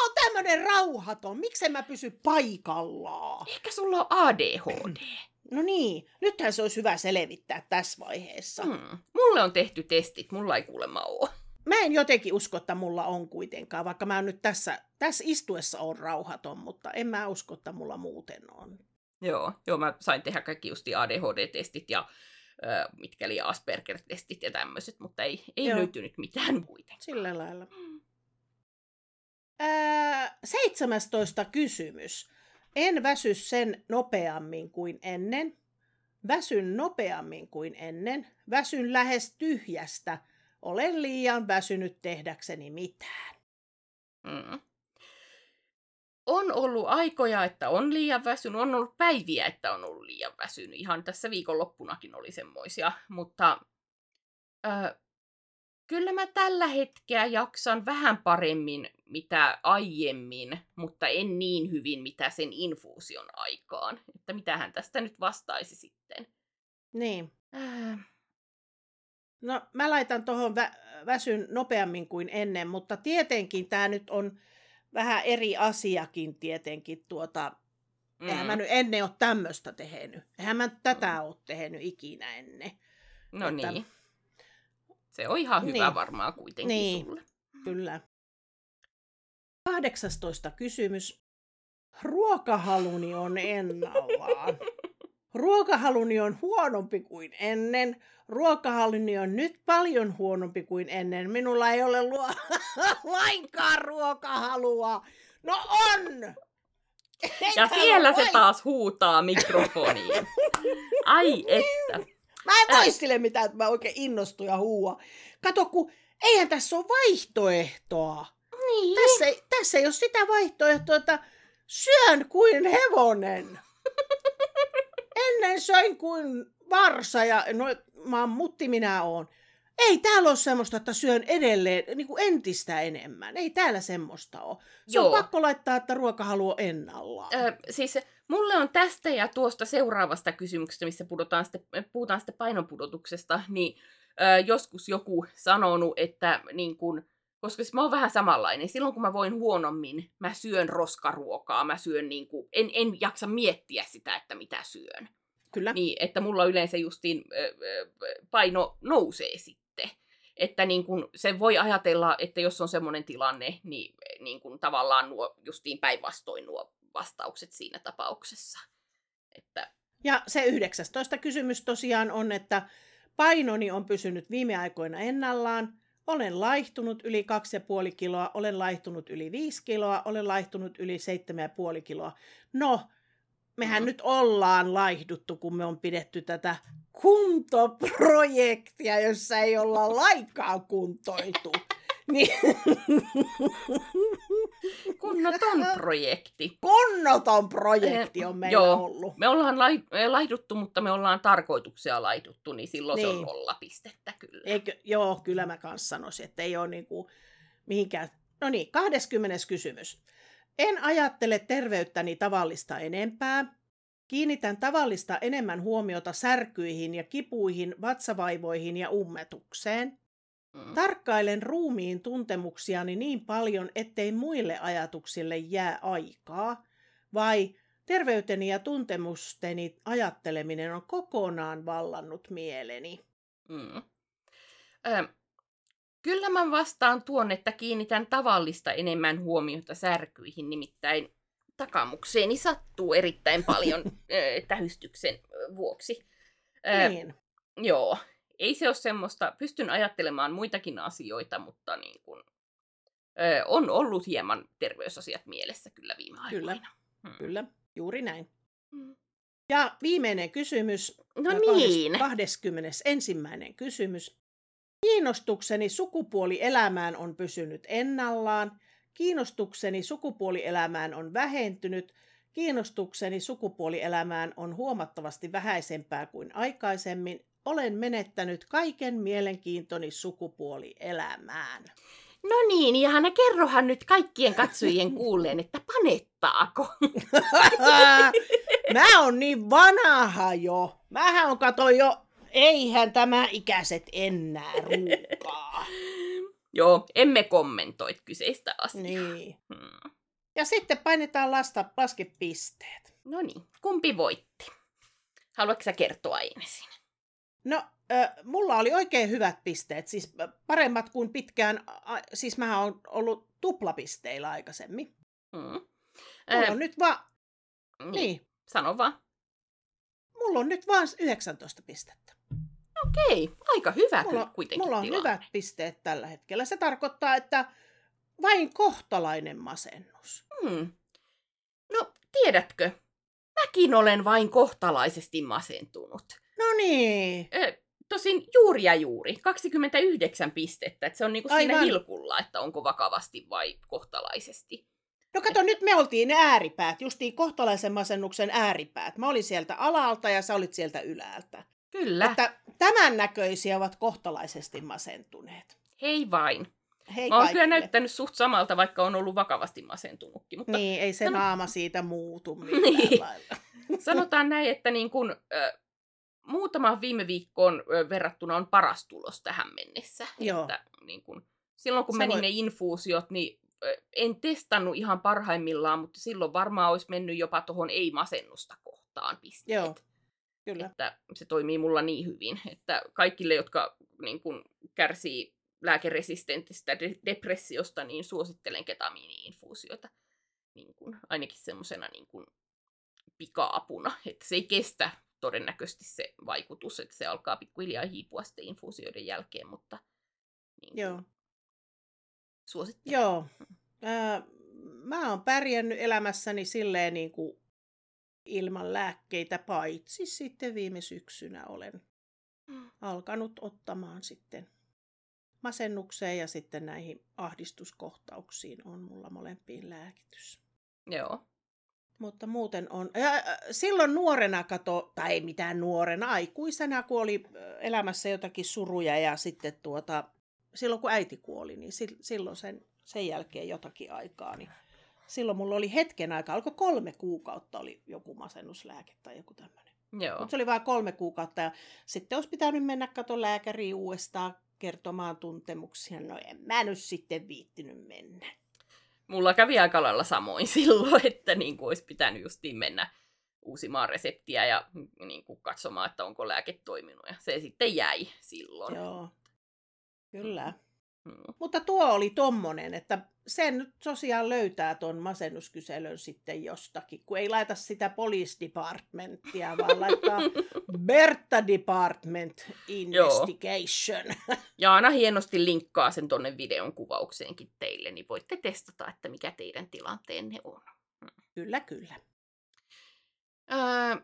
Oon tämmönen rauhaton. Miksen mä pysy paikallaan? Ehkä sulla on ADHD. No niin, nythän se olisi hyvä selvittää tässä vaiheessa. Mm. Hmm. Mulle on tehty testit, mulla ei kuulemma ole. Mä en jotenkin usko, että mulla on kuitenkaan, vaikka mä nyt tässä, tässä istuessa on rauhaton, mutta en mä usko, että mulla muuten on. Joo, joo mä sain tehdä kaikki justi ADHD-testit ja äh, mitkä oli Asperger-testit ja tämmöiset, mutta ei, ei Joo. löytynyt mitään kuitenkaan. Sillä lailla. Ää, 17 kysymys. En väsy sen nopeammin kuin ennen. Väsyn nopeammin kuin ennen. Väsyn lähes tyhjästä. Olen liian väsynyt tehdäkseni mitään. Mm. On ollut aikoja, että on liian väsynyt, on ollut päiviä, että on ollut liian väsynyt. Ihan tässä viikonloppunakin oli semmoisia, mutta ö, kyllä mä tällä hetkellä jaksan vähän paremmin mitä aiemmin, mutta en niin hyvin mitä sen infuusion aikaan. Että mitähän tästä nyt vastaisi sitten. Niin. Äh, No, mä laitan tuohon vä- väsyn nopeammin kuin ennen, mutta tietenkin tämä nyt on vähän eri asiakin tietenkin. Tuota, mm. Eihän mä nyt ennen ole tämmöistä tehnyt. Eihän mä tätä ole tehnyt ikinä ennen. No että- niin. Se on ihan hyvä Niin. varmaan kuitenkin Niin. sulle. Kyllä. 18 kysymys. Ruokahaluni on ennallaan. Ruokahaluni on huonompi kuin ennen. Ruokahaluni on nyt paljon huonompi kuin ennen. Minulla ei ole luo... [LAUGHS] lainkaan ruokahalua. No on! Ei Ja siellä se voi- taas huutaa mikrofoniin. Ai [LAUGHS] että. Mä en muistele mitään, että mä oikein innostun ja huua. Kato, kun eihän tässä ole vaihtoehtoa. Niin. Tässä ei, tässä ei ole sitä vaihtoehtoa, että syön kuin hevonen. Ennen söin kuin varsa ja no, mammutti minä oon. Ei täällä ole semmoista, että syön edelleen niin kuin entistä enemmän. Ei täällä semmoista ole. Se Joo. on pakko laittaa, että ruokahalu on ennallaan. Ö, siis mulle on tästä ja tuosta seuraavasta kysymyksestä, missä puhutaan sitten, puhutaan sitten painonpudotuksesta, niin ö, joskus joku sanonut, että niin kun, koska siis mä oon vähän samanlainen. Silloin kun mä voin huonommin, mä syön roskaruokaa, mä syön niin kuin, en, en jaksa miettiä sitä, että mitä syön. Kyllä. Niin, että mulla yleensä justiin paino nousee sitten. Että niin kun se voi ajatella, että jos on semmoinen tilanne, niin, niin kun tavallaan nuo justiin päinvastoin nuo vastaukset siinä tapauksessa. Että, Ja se 19 kysymys tosiaan on, että painoni on pysynyt viime aikoina ennallaan. Olen laihtunut yli 2,5 kiloa, olen laihtunut yli 5 kiloa, olen laihtunut yli 7,5 kiloa. No, mehän Mm. nyt ollaan laihduttu, kun me on pidetty tätä kuntoprojektia, jossa ei olla laikaan kuntoiltu. [LAUGHS] Niin, kunnoton projekti. kunnoton projekti on meillä Joo. ollut. Me ollaan lai, laihduttu, mutta me ollaan tarkoituksia laihduttu, niin silloin niin. se on Niin. nolla pistettä kyllä. Eikö, joo, kyllä mä kanssa sanoisin, että ei ole niinku mihinkään. No niin, 20. kysymys. En ajattele terveyttäni tavallista enempää. Kiinnitän tavallista enemmän huomiota särkyihin ja kipuihin, vatsavaivoihin ja ummetukseen. Tarkkailen ruumiin tuntemuksiani niin paljon, ettei muille ajatuksille jää aikaa. Vai terveyteni ja tuntemusteni ajatteleminen on kokonaan vallannut mieleni. Mm. Ö, kyllä mä vastaan tuon, että kiinnitän tavallista enemmän huomiota särkyihin, nimittäin takamukseeni sattuu erittäin paljon [LAUGHS] ö, tähystyksen vuoksi. Ö, Niin. Joo, ei se ole semmoista, pystyn ajattelemaan muitakin asioita, mutta niin kun, ö, on ollut hieman terveysasiat mielessä kyllä viime Kyllä. aikoina. Hmm. Kyllä, juuri näin. Mm. Ja viimeinen kysymys. No ja niin. 21. kysymys. Kiinnostukseni sukupuolielämään on pysynyt ennallaan. Kiinnostukseni sukupuolielämään on vähentynyt. Kiinnostukseni sukupuolielämään on huomattavasti vähäisempää kuin aikaisemmin. Olen menettänyt kaiken mielenkiintoni sukupuolielämään. No niin, ihana, kerrohan nyt kaikkien katsojien [LAUGHS] kuulleen, että panettaako? [LAUGHS] Mä on niin vanha jo. Mähän on kato jo eihän tämä ikäiset enää ruukaa. [LAUGHS] Joo, emme kommentoi kyseistä asiaa. niin. Hmm. Ja sitten painetaan lasta, laskepisteet. No niin, kumpi voitti? Haluatko sä kertoa ensin? No, mulla oli oikein hyvät pisteet, siis paremmat kuin pitkään, siis mä oon ollut tuplapisteillä aikaisemmin. Hmm. Mulla on nyt vaan, niin. niin, Sano vaan. mulla on nyt vaan 19 pistettä. Okei, aika hyvä Mulla, kyllä kuitenkin mulla on tilanne. hyvät pisteet tällä hetkellä. Se tarkoittaa, että vain kohtalainen masennus. Hmm. No, tiedätkö? Mäkin olen vain kohtalaisesti masentunut. No niin. Ö, tosin juuri ja juuri, 29 pistettä. Että se on niinku siinä Aivan. hilkulla, että onko vakavasti vai kohtalaisesti. No kato, nyt me oltiin ne ääripäät, justiin kohtalaisen masennuksen ääripäät. Mä olin sieltä alalta ja sä olit sieltä ylältä. Kyllä, Että... Tämän näköisiä ovat kohtalaisesti masentuneet. hei vain. Hei Mä oon kaikille. kyllä näyttänyt suht samalta, vaikka on ollut vakavasti masentunutkin. Mutta Niin, ei se Sano- naama siitä muutu millään Niin. lailla. sanotaan näin, että niin kun, ö, muutamaan viime viikkoon verrattuna on paras tulos tähän mennessä. Joo. Että, niin kun, silloin kun Sä meni voit- ne infuusiot, niin en testannut ihan parhaimmillaan, mutta silloin varmaan olisi mennyt jopa tuohon ei-masennusta kohtaan pisteet. Joo, Kyllä. Että se toimii mulla niin hyvin, että kaikille, jotka niin kun, kärsii lääkeresistentistä de- depressiosta, niin suosittelen ketamiini-infuusioita niin kun, ainakin semmoisena niin kun, pika-apuna. Että se ei kestä todennäköisesti se vaikutus, että se alkaa pikkuhiljaa hiipua sitten infuusioiden jälkeen, mutta niin Joo. suosittelen. Joo. Ää, mä oon pärjännyt elämässäni silleen niin kuin ilman lääkkeitä, paitsi sitten viime syksynä olen alkanut ottamaan sitten masennukseen ja sitten näihin ahdistuskohtauksiin on mulla molempiin lääkitys. Joo. Mutta muuten on. Ja, silloin nuorena kato, tai ei mitään nuorena, aikuisena, kun oli elämässä jotakin suruja ja sitten tuota, silloin kun äiti kuoli, niin sil- silloin sen, sen jälkeen jotakin aikaa, niin silloin mulla oli hetken aikaa, alkoi kolme kuukautta oli joku masennuslääke tai joku tämmöinen. Mutta se oli vain kolme kuukautta ja sitten olisi pitänyt mennä kato lääkäriin uudestaan kertomaan tuntemuksia. No en mä nyt sitten viittinyt mennä. Mulla kävi aika lailla samoin [LAUGHS] silloin, että niin kuin olisi pitänyt justiin mennä uusimaan reseptiä ja niin kuin katsomaan, että onko lääke toiminut. Ja se sitten jäi silloin. Joo, kyllä. Mm. Mutta tuo oli tommonen, että sen nyt tosiaan löytää ton masennuskyselön sitten jostakin, kun ei laita sitä police departmenttia, vaan laittaa [LAUGHS] Berta Department Investigation. Ja aina hienosti linkkaa sen tonne videon kuvaukseenkin teille, niin voitte testata, että mikä teidän tilanteenne on. kyllä, kyllä. Öö,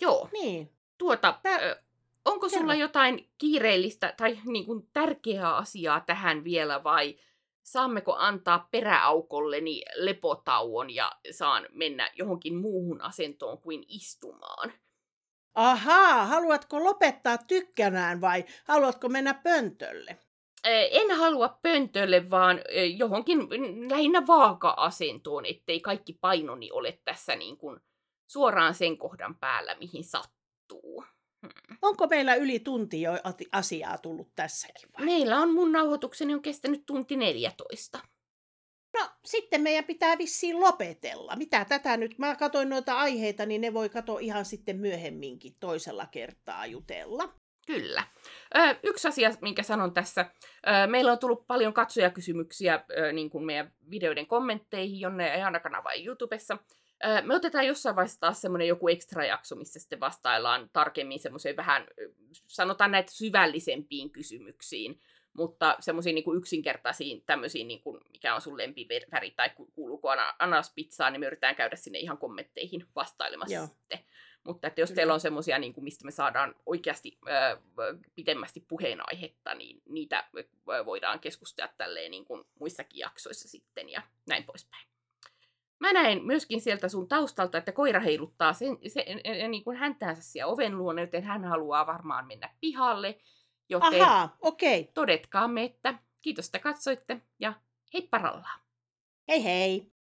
joo, Niin. tuota, Tää- onko sulla kerro. jotain kiireellistä tai niin kuin tärkeää asiaa tähän vielä vai saammeko antaa peräaukolleni lepotauon ja saan mennä johonkin muuhun asentoon kuin istumaan? Ahaa, haluatko lopettaa tykkänään vai haluatko mennä pöntölle? En halua pöntölle, vaan johonkin lähinnä vaaka-asentoon, ettei kaikki painoni ole tässä niin kuin suoraan sen kohdan päällä, mihin sattuu. Hmm. Onko meillä yli tunti jo asiaa tullut tässäkin vai? Meillä on mun nauhoitukseni on kestänyt tunti 14. No, sitten meidän pitää vissiin lopetella. Mitä tätä nyt? Mä katsoin noita aiheita, niin ne voi katsoa ihan sitten myöhemminkin toisella kertaa jutella. Kyllä. Ö, yksi asia, minkä sanon tässä. Ö, meillä on tullut paljon katsojakysymyksiä ö, niin kuin meidän videoiden kommentteihin, jonne Ajana kanava ja YouTubessa. Me otetaan jossain vaiheessa taas semmoinen joku ekstra jakso, missä sitten vastaillaan tarkemmin semmoiseen vähän, sanotaan näitä syvällisempiin kysymyksiin, mutta semmoisiin niin yksinkertaisiin tämmöisiin, niin kuin, mikä on sun lempiväri tai ku- kuuluuko ana- anaspizzaan, niin me yritetään käydä sinne ihan kommentteihin vastailemassa Joo. sitten. Mutta että jos Kyllä. teillä on semmoisia, niin kuin, mistä me saadaan oikeasti ö, pitemmästi puheenaihetta, niin niitä voidaan keskustella tälleen niin kuin muissakin jaksoissa sitten ja näin poispäin. Mä näen myöskin sieltä sun taustalta, että koira heiluttaa sen, se, niin kuin häntäänsä siellä oven luona, joten hän haluaa varmaan mennä pihalle. Joten Ahaa, okei. Okay. todetkaamme, että kiitos, että katsoitte ja heippa rallaa. Hei hei.